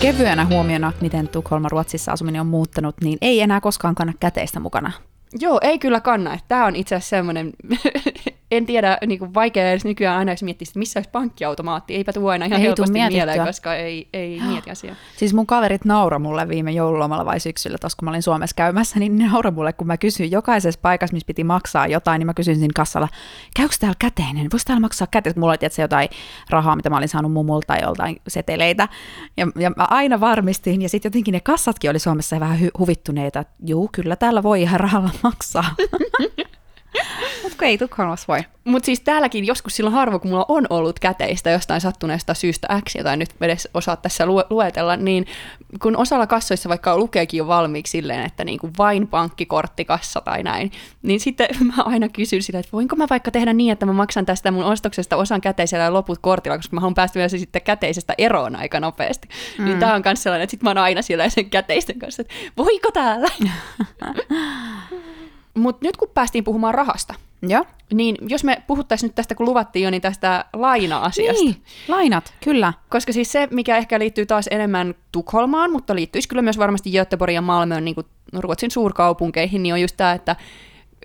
Kevyenä huomiona, miten Tukholma Ruotsissa asuminen on muuttanut, niin ei enää koskaan kanna käteistä mukana. Joo, ei kyllä kanna. Tämä on itse asiassa semmoinen en tiedä, niin kuin vaikea edes nykyään aina jos miettiä, että missä olisi pankkiautomaatti. Eipä tuo aina ihan ei helposti mieleen, koska ei, ei mieti asiaa. Siis mun kaverit naura mulle viime joululomalla vai syksyllä, tos kun mä olin Suomessa käymässä, niin ne naura mulle, kun mä kysyin jokaisessa paikassa, missä piti maksaa jotain, niin mä kysyin siinä kassalla, käykö täällä käteinen? Voisi täällä maksaa käteinen? Mulla oli tietysti jotain rahaa, mitä mä olin saanut mumulta tai joltain seteleitä. Ja, ja mä aina varmistin, ja sitten jotenkin ne kassatkin oli Suomessa vähän hu- huvittuneita, että juu, kyllä täällä voi ihan rahalla maksaa. Mutta ei Tukholmassa voi. Mutta siis täälläkin joskus silloin harvo, kun mulla on ollut käteistä jostain sattuneesta syystä X, jota nyt edes osaa tässä luetella, niin kun osalla kassoissa vaikka lukeekin jo valmiiksi silleen, että niinku vain pankkikorttikassa tai näin, niin sitten mä aina kysyn sitä, että voinko mä vaikka tehdä niin, että mä maksan tästä mun ostoksesta osan käteisellä ja loput kortilla, koska mä haluan päästä myös sitten käteisestä eroon aika nopeasti. Niin mm. Niin tää on myös sellainen, että sit mä oon aina siellä sen käteisten kanssa, että voiko täällä? Mutta nyt kun päästiin puhumaan rahasta, Joo. niin jos me puhuttaisiin nyt tästä, kun luvattiin jo, niin tästä laina-asiasta. Niin, lainat, kyllä. Koska siis se, mikä ehkä liittyy taas enemmän Tukholmaan, mutta liittyisi kyllä myös varmasti Göteborg ja Malmöön, niin kuin Ruotsin suurkaupunkeihin, niin on just tämä, että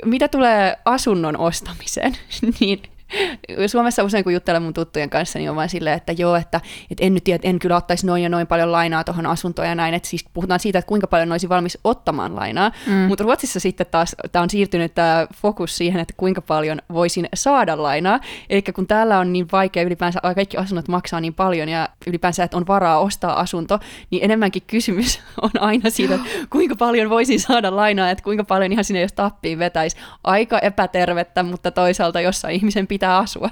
mitä tulee asunnon ostamiseen, niin Suomessa usein kun juttelen mun tuttujen kanssa, niin on vain silleen, että joo, että, että en nyt tiedä, että en kyllä ottaisi noin ja noin paljon lainaa tuohon asuntoon ja näin, että siis puhutaan siitä, että kuinka paljon olisi valmis ottamaan lainaa, mm. mutta Ruotsissa sitten taas tämä on siirtynyt tämä fokus siihen, että kuinka paljon voisin saada lainaa, eli kun täällä on niin vaikea ylipäänsä, kaikki asunnot maksaa niin paljon ja ylipäänsä, että on varaa ostaa asunto, niin enemmänkin kysymys on aina siitä, että kuinka paljon voisin saada lainaa, että kuinka paljon ihan sinne jos tappiin vetäisi. Aika epätervettä, mutta toisaalta jossain ihmisen pitää asua.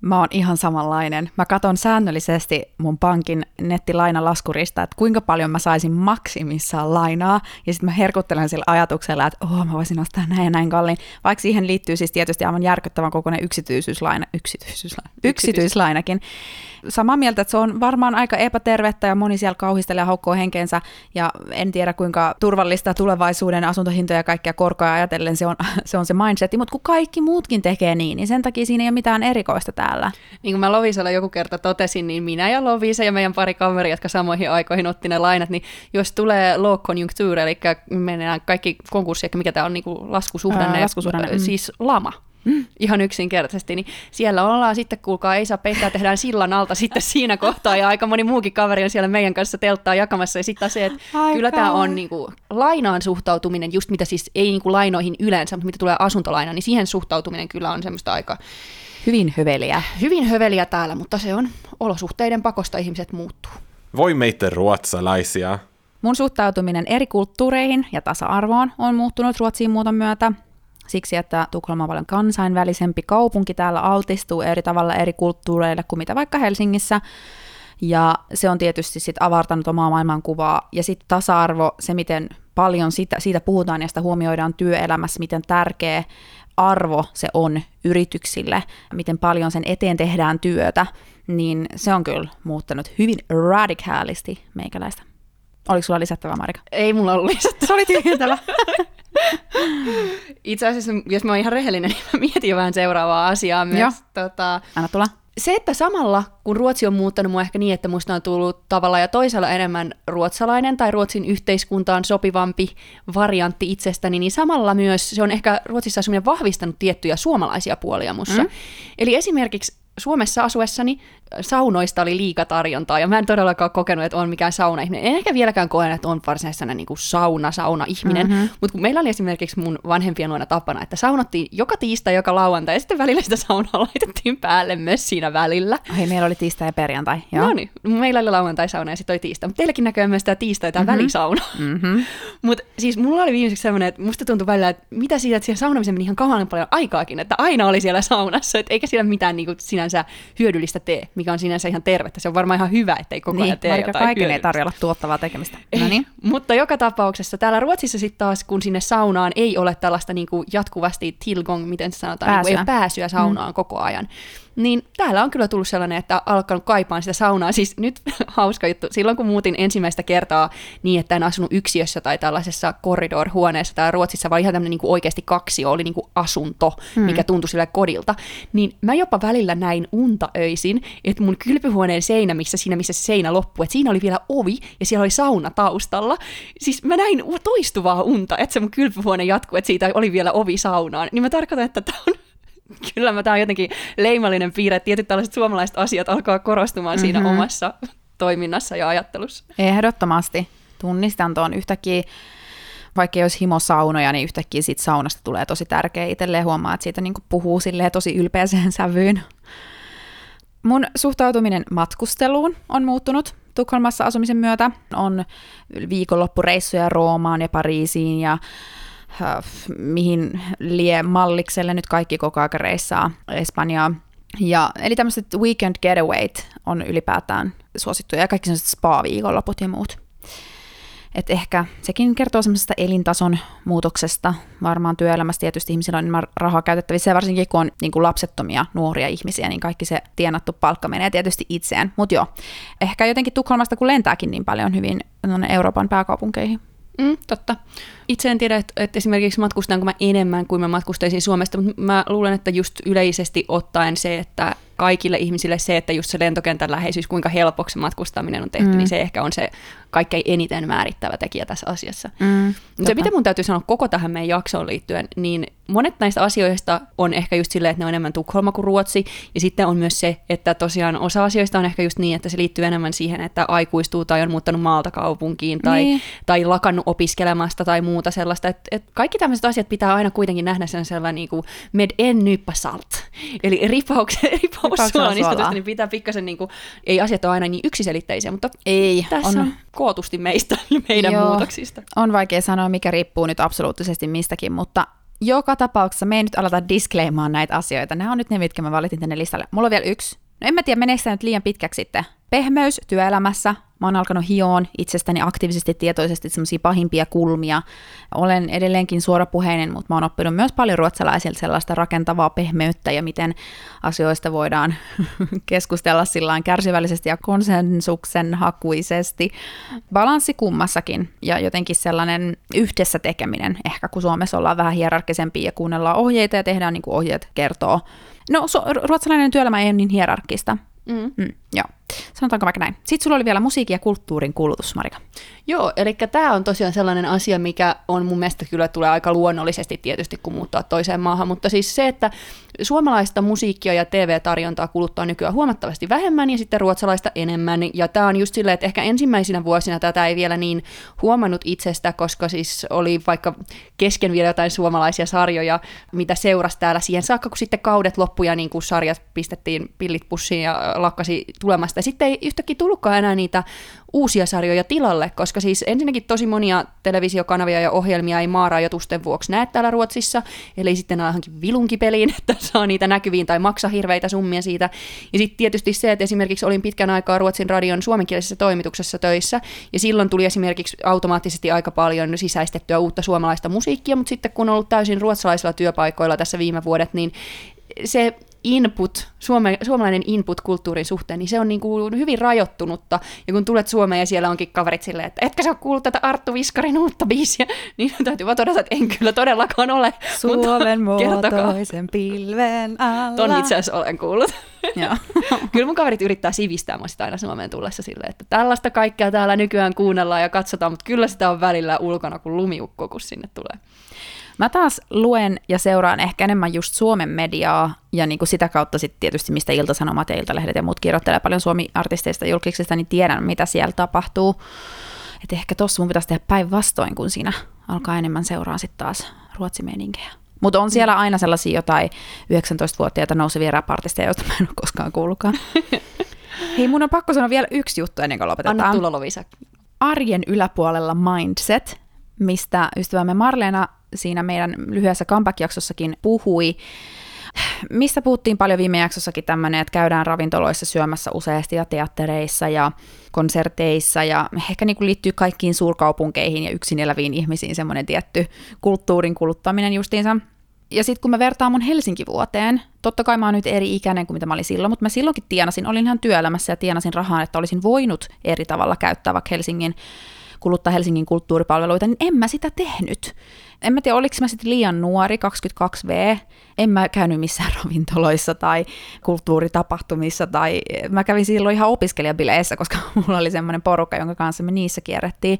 Mä oon ihan samanlainen. Mä katon säännöllisesti mun pankin nettilainalaskurista, että kuinka paljon mä saisin maksimissaan lainaa, ja sitten mä herkuttelen sillä ajatuksella, että oh, mä voisin ostaa näin ja näin kalliin, vaikka siihen liittyy siis tietysti aivan järkyttävän kokoinen yksityisyyslaina, yksityisyyslaina, yksityislainakin. Samaa mieltä, että se on varmaan aika epätervettä ja moni siellä kauhistelee ja haukkoo henkeensä, ja en tiedä kuinka turvallista tulevaisuuden asuntohintoja ja kaikkia korkoja ajatellen se on se, on se mindset, mutta kun kaikki muutkin tekee niin, niin sen takia siinä ei ole mitään erikoista täällä täällä. Niin kuin mä Lovisalla joku kerta totesin, niin minä ja Lovisa ja meidän pari kaveri, jotka samoihin aikoihin otti ne lainat, niin jos tulee low conjuncture, eli mennään kaikki konkurssi, mikä tämä on niin kuin laskusuhdanne, Ää, laskusuhdanne, mm. siis lama, Mm. Ihan yksinkertaisesti, niin siellä ollaan sitten, kuulkaa, ei saa peittää, tehdään sillan alta sitten siinä kohtaa, ja aika moni muukin kaveri on siellä meidän kanssa telttaa jakamassa, ja sitten se, että Aika. kyllä tämä on niin kuin, lainaan suhtautuminen, just mitä siis ei niin kuin, lainoihin yleensä, mutta mitä tulee asuntolainaan, niin siihen suhtautuminen kyllä on semmoista aika Hyvin höveliä. Hyvin höveliä täällä, mutta se on olosuhteiden pakosta ihmiset muuttuu. Voi meitä ruotsalaisia. Mun suhtautuminen eri kulttuureihin ja tasa-arvoon on muuttunut Ruotsiin muuton myötä. Siksi, että Tukholma on paljon kansainvälisempi kaupunki, täällä altistuu eri tavalla eri kulttuureille kuin mitä vaikka Helsingissä. Ja se on tietysti sitten avartanut omaa maailmankuvaa. Ja sitten tasa-arvo, se miten paljon siitä, siitä puhutaan ja sitä huomioidaan työelämässä, miten tärkeä arvo se on yrityksille, miten paljon sen eteen tehdään työtä, niin se on kyllä muuttanut hyvin radikaalisti meikäläistä. Oliko sulla lisättävää, Marika? Ei mulla ollut lisättävää. Se oli tyhjentävä. Itse asiassa, jos mä oon ihan rehellinen, niin mä mietin vähän seuraavaa asiaa myös. Joo. Tota, Anna tulla. Se, että samalla kun Ruotsi on muuttanut mua ehkä niin, että musta on tullut tavalla ja toisella enemmän ruotsalainen tai Ruotsin yhteiskuntaan sopivampi variantti itsestäni, niin samalla myös se on ehkä Ruotsissa asuminen vahvistanut tiettyjä suomalaisia puolia mussa. Mm. Eli esimerkiksi Suomessa asuessani saunoista oli liikatarjontaa, ja mä en todellakaan kokenut, että on mikään sauna-ihminen. En ehkä vieläkään koe, että on varsinaisena niin kuin sauna, sauna-ihminen, mm-hmm. mutta kun meillä oli esimerkiksi mun vanhempien luona tapana, että saunottiin joka tiistai, joka lauantai, ja sitten välillä sitä saunaa laitettiin päälle myös siinä välillä. Ai, meillä oli tiistai ja perjantai, joo. No niin, meillä oli lauantai-sauna ja sitten oli tiistai, mutta teilläkin näköjään myös tämä tiistai tai mm-hmm. välisauna. Mm-hmm. mutta siis mulla oli viimeiseksi sellainen, että musta tuntui välillä, että mitä siitä, että siihen saunamiseen meni ihan kauan paljon aikaakin, että aina oli siellä saunassa, että eikä siellä mitään niin kuin sinänsä hyödyllistä tee mikä on sinänsä ihan tervettä. Se on varmaan ihan hyvä, ettei koko niin, ajan tee jotain kaiken ei tarjolla tuottavaa tekemistä. No niin. Mutta joka tapauksessa täällä Ruotsissa sitten taas, kun sinne saunaan ei ole tällaista niin kuin jatkuvasti tilgong, miten se sanotaan, pääsyä, niin kuin, ei pääsyä saunaan mm. koko ajan, niin täällä on kyllä tullut sellainen, että alkanut kaipaan sitä saunaa. Siis nyt hauska juttu, silloin kun muutin ensimmäistä kertaa niin, että en asunut yksiössä tai tällaisessa korridorhuoneessa tai Ruotsissa, vaan ihan tämmöinen niin kuin oikeasti kaksi oli niin kuin asunto, hmm. mikä tuntui sille kodilta, niin mä jopa välillä näin unta öisin, että mun kylpyhuoneen seinä, missä siinä missä se seinä loppui, että siinä oli vielä ovi ja siellä oli sauna taustalla. Siis mä näin toistuvaa unta, että se mun kylpyhuone jatkuu, että siitä oli vielä ovi saunaan. Niin mä tarkoitan, että tämä on Kyllä, mä, tämä on jotenkin leimallinen piirre. Tietyt tällaiset suomalaiset asiat alkaa korostumaan mm-hmm. siinä omassa toiminnassa ja ajattelussa. Ehdottomasti. Tunnistan tuon yhtäkkiä, vaikka jos himo saunoja, niin yhtäkkiä siitä saunasta tulee tosi tärkeä itselleen. Huomaa, että siitä niin puhuu tosi ylpeäseen sävyyn. Mun suhtautuminen matkusteluun on muuttunut Tukholmassa asumisen myötä. On viikonloppureissuja Roomaan ja Pariisiin ja Äh, mihin lie mallikselle nyt kaikki koko ajan reissaa Espanjaa. Ja, eli tämmöiset weekend getawayt on ylipäätään suosittuja ja kaikki sellaiset spa-viikonloput ja muut. Et ehkä sekin kertoo semmoisesta elintason muutoksesta. Varmaan työelämässä tietysti ihmisillä on enemmän rahaa käytettävissä, ja varsinkin kun on niin kuin lapsettomia nuoria ihmisiä, niin kaikki se tienattu palkka menee tietysti itseen. Mutta joo, ehkä jotenkin Tukholmasta, kun lentääkin niin paljon hyvin Euroopan pääkaupunkeihin. Mm, totta. Itse en tiedä, että, että esimerkiksi matkustanko mä enemmän kuin mä matkustaisin Suomesta, mutta mä luulen, että just yleisesti ottaen se, että kaikille ihmisille se, että just se lentokentän läheisyys, kuinka helpoksi matkustaminen on tehty, mm. niin se ehkä on se kaikkein eniten määrittävä tekijä tässä asiassa. Mm, se, mitä mun täytyy sanoa koko tähän meidän jaksoon liittyen, niin monet näistä asioista on ehkä just silleen, että ne on enemmän Tukholma kuin Ruotsi, ja sitten on myös se, että tosiaan osa asioista on ehkä just niin, että se liittyy enemmän siihen, että aikuistuu tai on muuttanut maalta kaupunkiin tai, niin. tai lakannut opiskelemasta tai muuta sellaista. Et, et kaikki tämmöiset asiat pitää aina kuitenkin nähdä sen sellainen niin kuin med en nyppa salt, eli ripauksen, ripaus suolaa, niin pitää pikkasen, niin kuin, ei asiat ole aina niin yksiselitteisiä, mutta ei, tässä on, on kootusti meistä ja meidän Joo, muutoksista. On vaikea sanoa, mikä riippuu nyt absoluuttisesti mistäkin, mutta joka tapauksessa me ei nyt aleta disclaimaan näitä asioita. Nämä on nyt ne, mitkä mä valitin tänne listalle. Mulla on vielä yksi. No en mä tiedä, meneekö nyt liian pitkäksi sitten. Pehmeys työelämässä, Mä oon alkanut hioon itsestäni aktiivisesti tietoisesti semmoisia pahimpia kulmia. Olen edelleenkin suorapuheinen, mutta mä oon oppinut myös paljon ruotsalaisilta sellaista rakentavaa pehmeyttä ja miten asioista voidaan keskustella sillä kärsivällisesti ja konsensuksen hakuisesti. Balanssi kummassakin ja jotenkin sellainen yhdessä tekeminen, ehkä kun Suomessa ollaan vähän hierarkisempia ja kuunnellaan ohjeita ja tehdään niin kuin ohjeet kertoo. No, so, ruotsalainen työelämä ei ole niin hierarkista. Mm. Mm, joo. Sanotaanko vaikka näin. Sitten sulla oli vielä musiikin ja kulttuurin kulutus, Marika. Joo, eli tämä on tosiaan sellainen asia, mikä on mun mielestä kyllä tulee aika luonnollisesti tietysti, kun muuttaa toiseen maahan, mutta siis se, että suomalaista musiikkia ja TV-tarjontaa kuluttaa nykyään huomattavasti vähemmän ja sitten ruotsalaista enemmän, ja tämä on just silleen, että ehkä ensimmäisinä vuosina tätä ei vielä niin huomannut itsestä, koska siis oli vaikka kesken vielä jotain suomalaisia sarjoja, mitä seurasi täällä siihen saakka, kun sitten kaudet loppuja, niin kuin sarjat pistettiin pillit pussiin ja lakkasi tulemasta. Ja sitten ei yhtäkkiä tullutkaan enää niitä uusia sarjoja tilalle, koska siis ensinnäkin tosi monia televisiokanavia ja ohjelmia ei maarajoitusten vuoksi näe täällä Ruotsissa, eli sitten johonkin vilunkipeliin, että saa niitä näkyviin tai maksa hirveitä summia siitä. Ja sitten tietysti se, että esimerkiksi olin pitkän aikaa Ruotsin radion suomenkielisessä toimituksessa töissä, ja silloin tuli esimerkiksi automaattisesti aika paljon sisäistettyä uutta suomalaista musiikkia, mutta sitten kun on ollut täysin ruotsalaisilla työpaikoilla tässä viime vuodet, niin se input, suome, suomalainen input kulttuurin suhteen, niin se on niin kuin hyvin rajoittunutta. Ja kun tulet Suomeen ja siellä onkin kaverit silleen, että etkä sä ole kuullut tätä Arttu Viskarin uutta biisiä, niin täytyy vaan todeta, että en kyllä todellakaan ole. Suomen muotoisen pilven alla. Ton itse asiassa olen kuullut. Kyllä mun kaverit yrittää sivistää mua sitä aina Suomeen tullessa silleen, että tällaista kaikkea täällä nykyään kuunnellaan ja katsotaan, mutta kyllä sitä on välillä ulkona kuin lumiukko, kun sinne tulee. Mä taas luen ja seuraan ehkä enemmän just Suomen mediaa ja niin kuin sitä kautta sitten tietysti, mistä Ilta-Sanomat ja Iltalehdet ja muut kirjoittelee paljon Suomi-artisteista julkiksista, niin tiedän, mitä siellä tapahtuu. Että ehkä tossa mun pitäisi tehdä päinvastoin, kun siinä alkaa enemmän seuraa sitten taas ruotsimeninkejä. Mutta on siellä aina sellaisia jotain 19-vuotiaita nousevia rapartisteja, joista mä en ole koskaan kuullutkaan. Hei, mun on pakko sanoa vielä yksi juttu ennen kuin lopetetaan. Anna tulla Lovisa. Arjen yläpuolella Mindset, mistä ystävämme Marleena siinä meidän lyhyessä comeback-jaksossakin puhui. Mistä puhuttiin paljon viime jaksossakin tämmöinen, että käydään ravintoloissa syömässä useasti ja teattereissa ja konserteissa ja ehkä niin kuin liittyy kaikkiin suurkaupunkeihin ja yksin eläviin ihmisiin semmoinen tietty kulttuurin kuluttaminen justiinsa. Ja sitten kun mä vertaan mun Helsinki-vuoteen, totta kai mä oon nyt eri ikäinen kuin mitä mä olin silloin, mutta mä silloinkin tienasin, olin ihan työelämässä ja tienasin rahaa, että olisin voinut eri tavalla käyttää vaikka Helsingin kuluttaa Helsingin kulttuuripalveluita, niin en mä sitä tehnyt. En mä tiedä, oliko mä sitten liian nuori, 22V, en mä käynyt missään ravintoloissa tai kulttuuritapahtumissa, tai mä kävin silloin ihan opiskelijabileissä, koska mulla oli semmoinen porukka, jonka kanssa me niissä kierrettiin.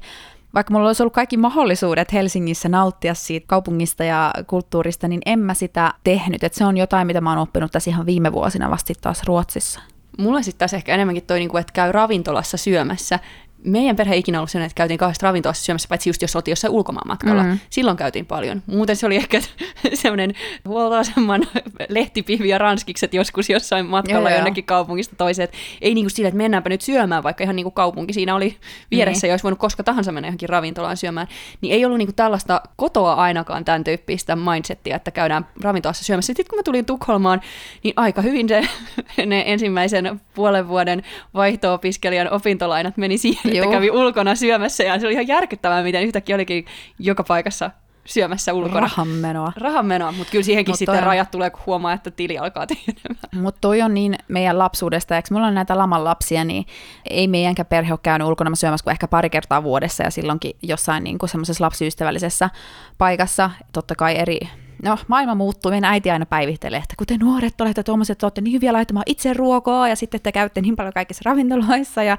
Vaikka mulla olisi ollut kaikki mahdollisuudet Helsingissä nauttia siitä kaupungista ja kulttuurista, niin en mä sitä tehnyt. Et se on jotain, mitä mä oon oppinut tässä ihan viime vuosina vasta taas Ruotsissa. Mulla sitten taas ehkä enemmänkin toi, niinku, että käy ravintolassa syömässä, meidän perhe ei ikinä ollut sellainen, että käytiin kahdesta ravintolassa syömässä, paitsi just jos oltiin jossain ulkomaanmatkalla. Mm. Silloin käytiin paljon. Muuten se oli ehkä semmoinen huoltoaseman lehtipihvi ja ranskikset joskus jossain matkalla joo, jonnekin joo. kaupungista toiseen. Ei niin kuin sillä, että mennäänpä nyt syömään, vaikka ihan niin kuin kaupunki siinä oli vieressä niin. ja olisi voinut koska tahansa mennä johonkin ravintolaan syömään. Niin ei ollut niin kuin tällaista kotoa ainakaan tämän tyyppistä mindsettiä, että käydään ravintolassa syömässä. Sitten kun mä tulin Tukholmaan, niin aika hyvin se, ne ensimmäisen puolen vuoden vaihto-opiskelijan opintolainat meni siihen, että kävi ulkona syömässä ja se oli ihan järkyttävää, miten yhtäkkiä olikin joka paikassa syömässä ulkona. Rahanmenoa. Rahanmenoa, mutta kyllä siihenkin Mut sitten on... rajat tulee, kun huomaa, että tili alkaa tehdä. Mutta toi on niin meidän lapsuudesta, eikö mulla on näitä laman lapsia, niin ei meidänkään perhe ole käynyt ulkona syömässä kuin ehkä pari kertaa vuodessa ja silloinkin jossain niin semmoisessa lapsiystävällisessä paikassa. Totta kai eri no maailma muuttuu, meidän äiti aina päivittelee, että kuten nuoret olette tuommoiset, että olette niin hyviä laittamaan itse ruokaa ja sitten te käytte niin paljon kaikissa ravintoloissa ja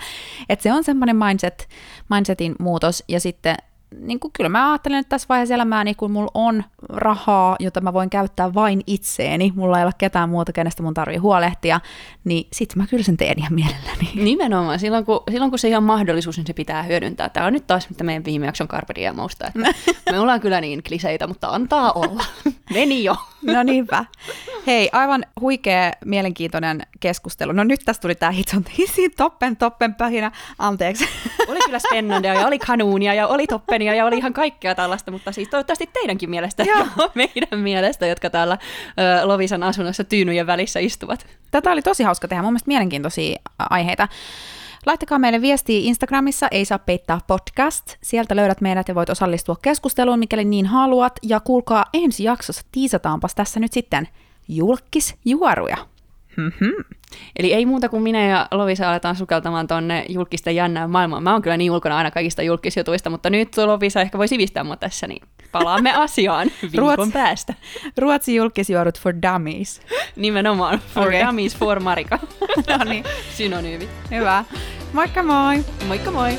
että se on semmoinen mindset, mindsetin muutos. Ja sitten niin kuin, kyllä mä ajattelen, että tässä vaiheessa elämää, niin kun mulla on rahaa, jota mä voin käyttää vain itseeni, mulla ei ole ketään muuta, kenestä mun tarvii huolehtia, niin sit mä kyllä sen teen ihan mielelläni. Nimenomaan, silloin kun, silloin kun se ihan mahdollisuus, niin se pitää hyödyntää. Tämä on nyt taas mitä meidän viime jakson Carpe Diemusta, että me ollaan kyllä niin kliseitä, mutta antaa olla. Meni jo. No niinpä. Hei, aivan huikea, mielenkiintoinen keskustelu. No nyt tästä tuli tämä hitson toppen, toppen pöhinä. Anteeksi. Oli kyllä spennandia ja oli kanuunia ja oli toppenia ja oli ihan kaikkea tällaista, mutta siis toivottavasti teidänkin mielestä ja meidän mielestä, jotka täällä ö, Lovisan asunnossa tyynyjen välissä istuvat. Tätä oli tosi hauska tehdä, mun mielestä mielenkiintoisia aiheita. Laittakaa meille viestiä Instagramissa, ei saa peittää podcast. Sieltä löydät meidät ja voit osallistua keskusteluun, mikäli niin haluat. Ja kuulkaa ensi jaksossa, tiisataanpas tässä nyt sitten julkisjuoruja. Mm-hmm. Eli ei muuta kuin minä ja Lovisa aletaan sukeltamaan tonne julkisten jännään maailmaan. Mä oon kyllä niin ulkona aina kaikista julkisjutuista, mutta nyt Lovisa ehkä voi sivistää mua tässä, niin palaamme asiaan viikon Ruotsi, päästä. Ruotsi julkisjuorut for dummies. Nimenomaan, for okay. dummies for Marika. no niin. Synonyymi. Hyvä. Moikka moi! Moikka moi!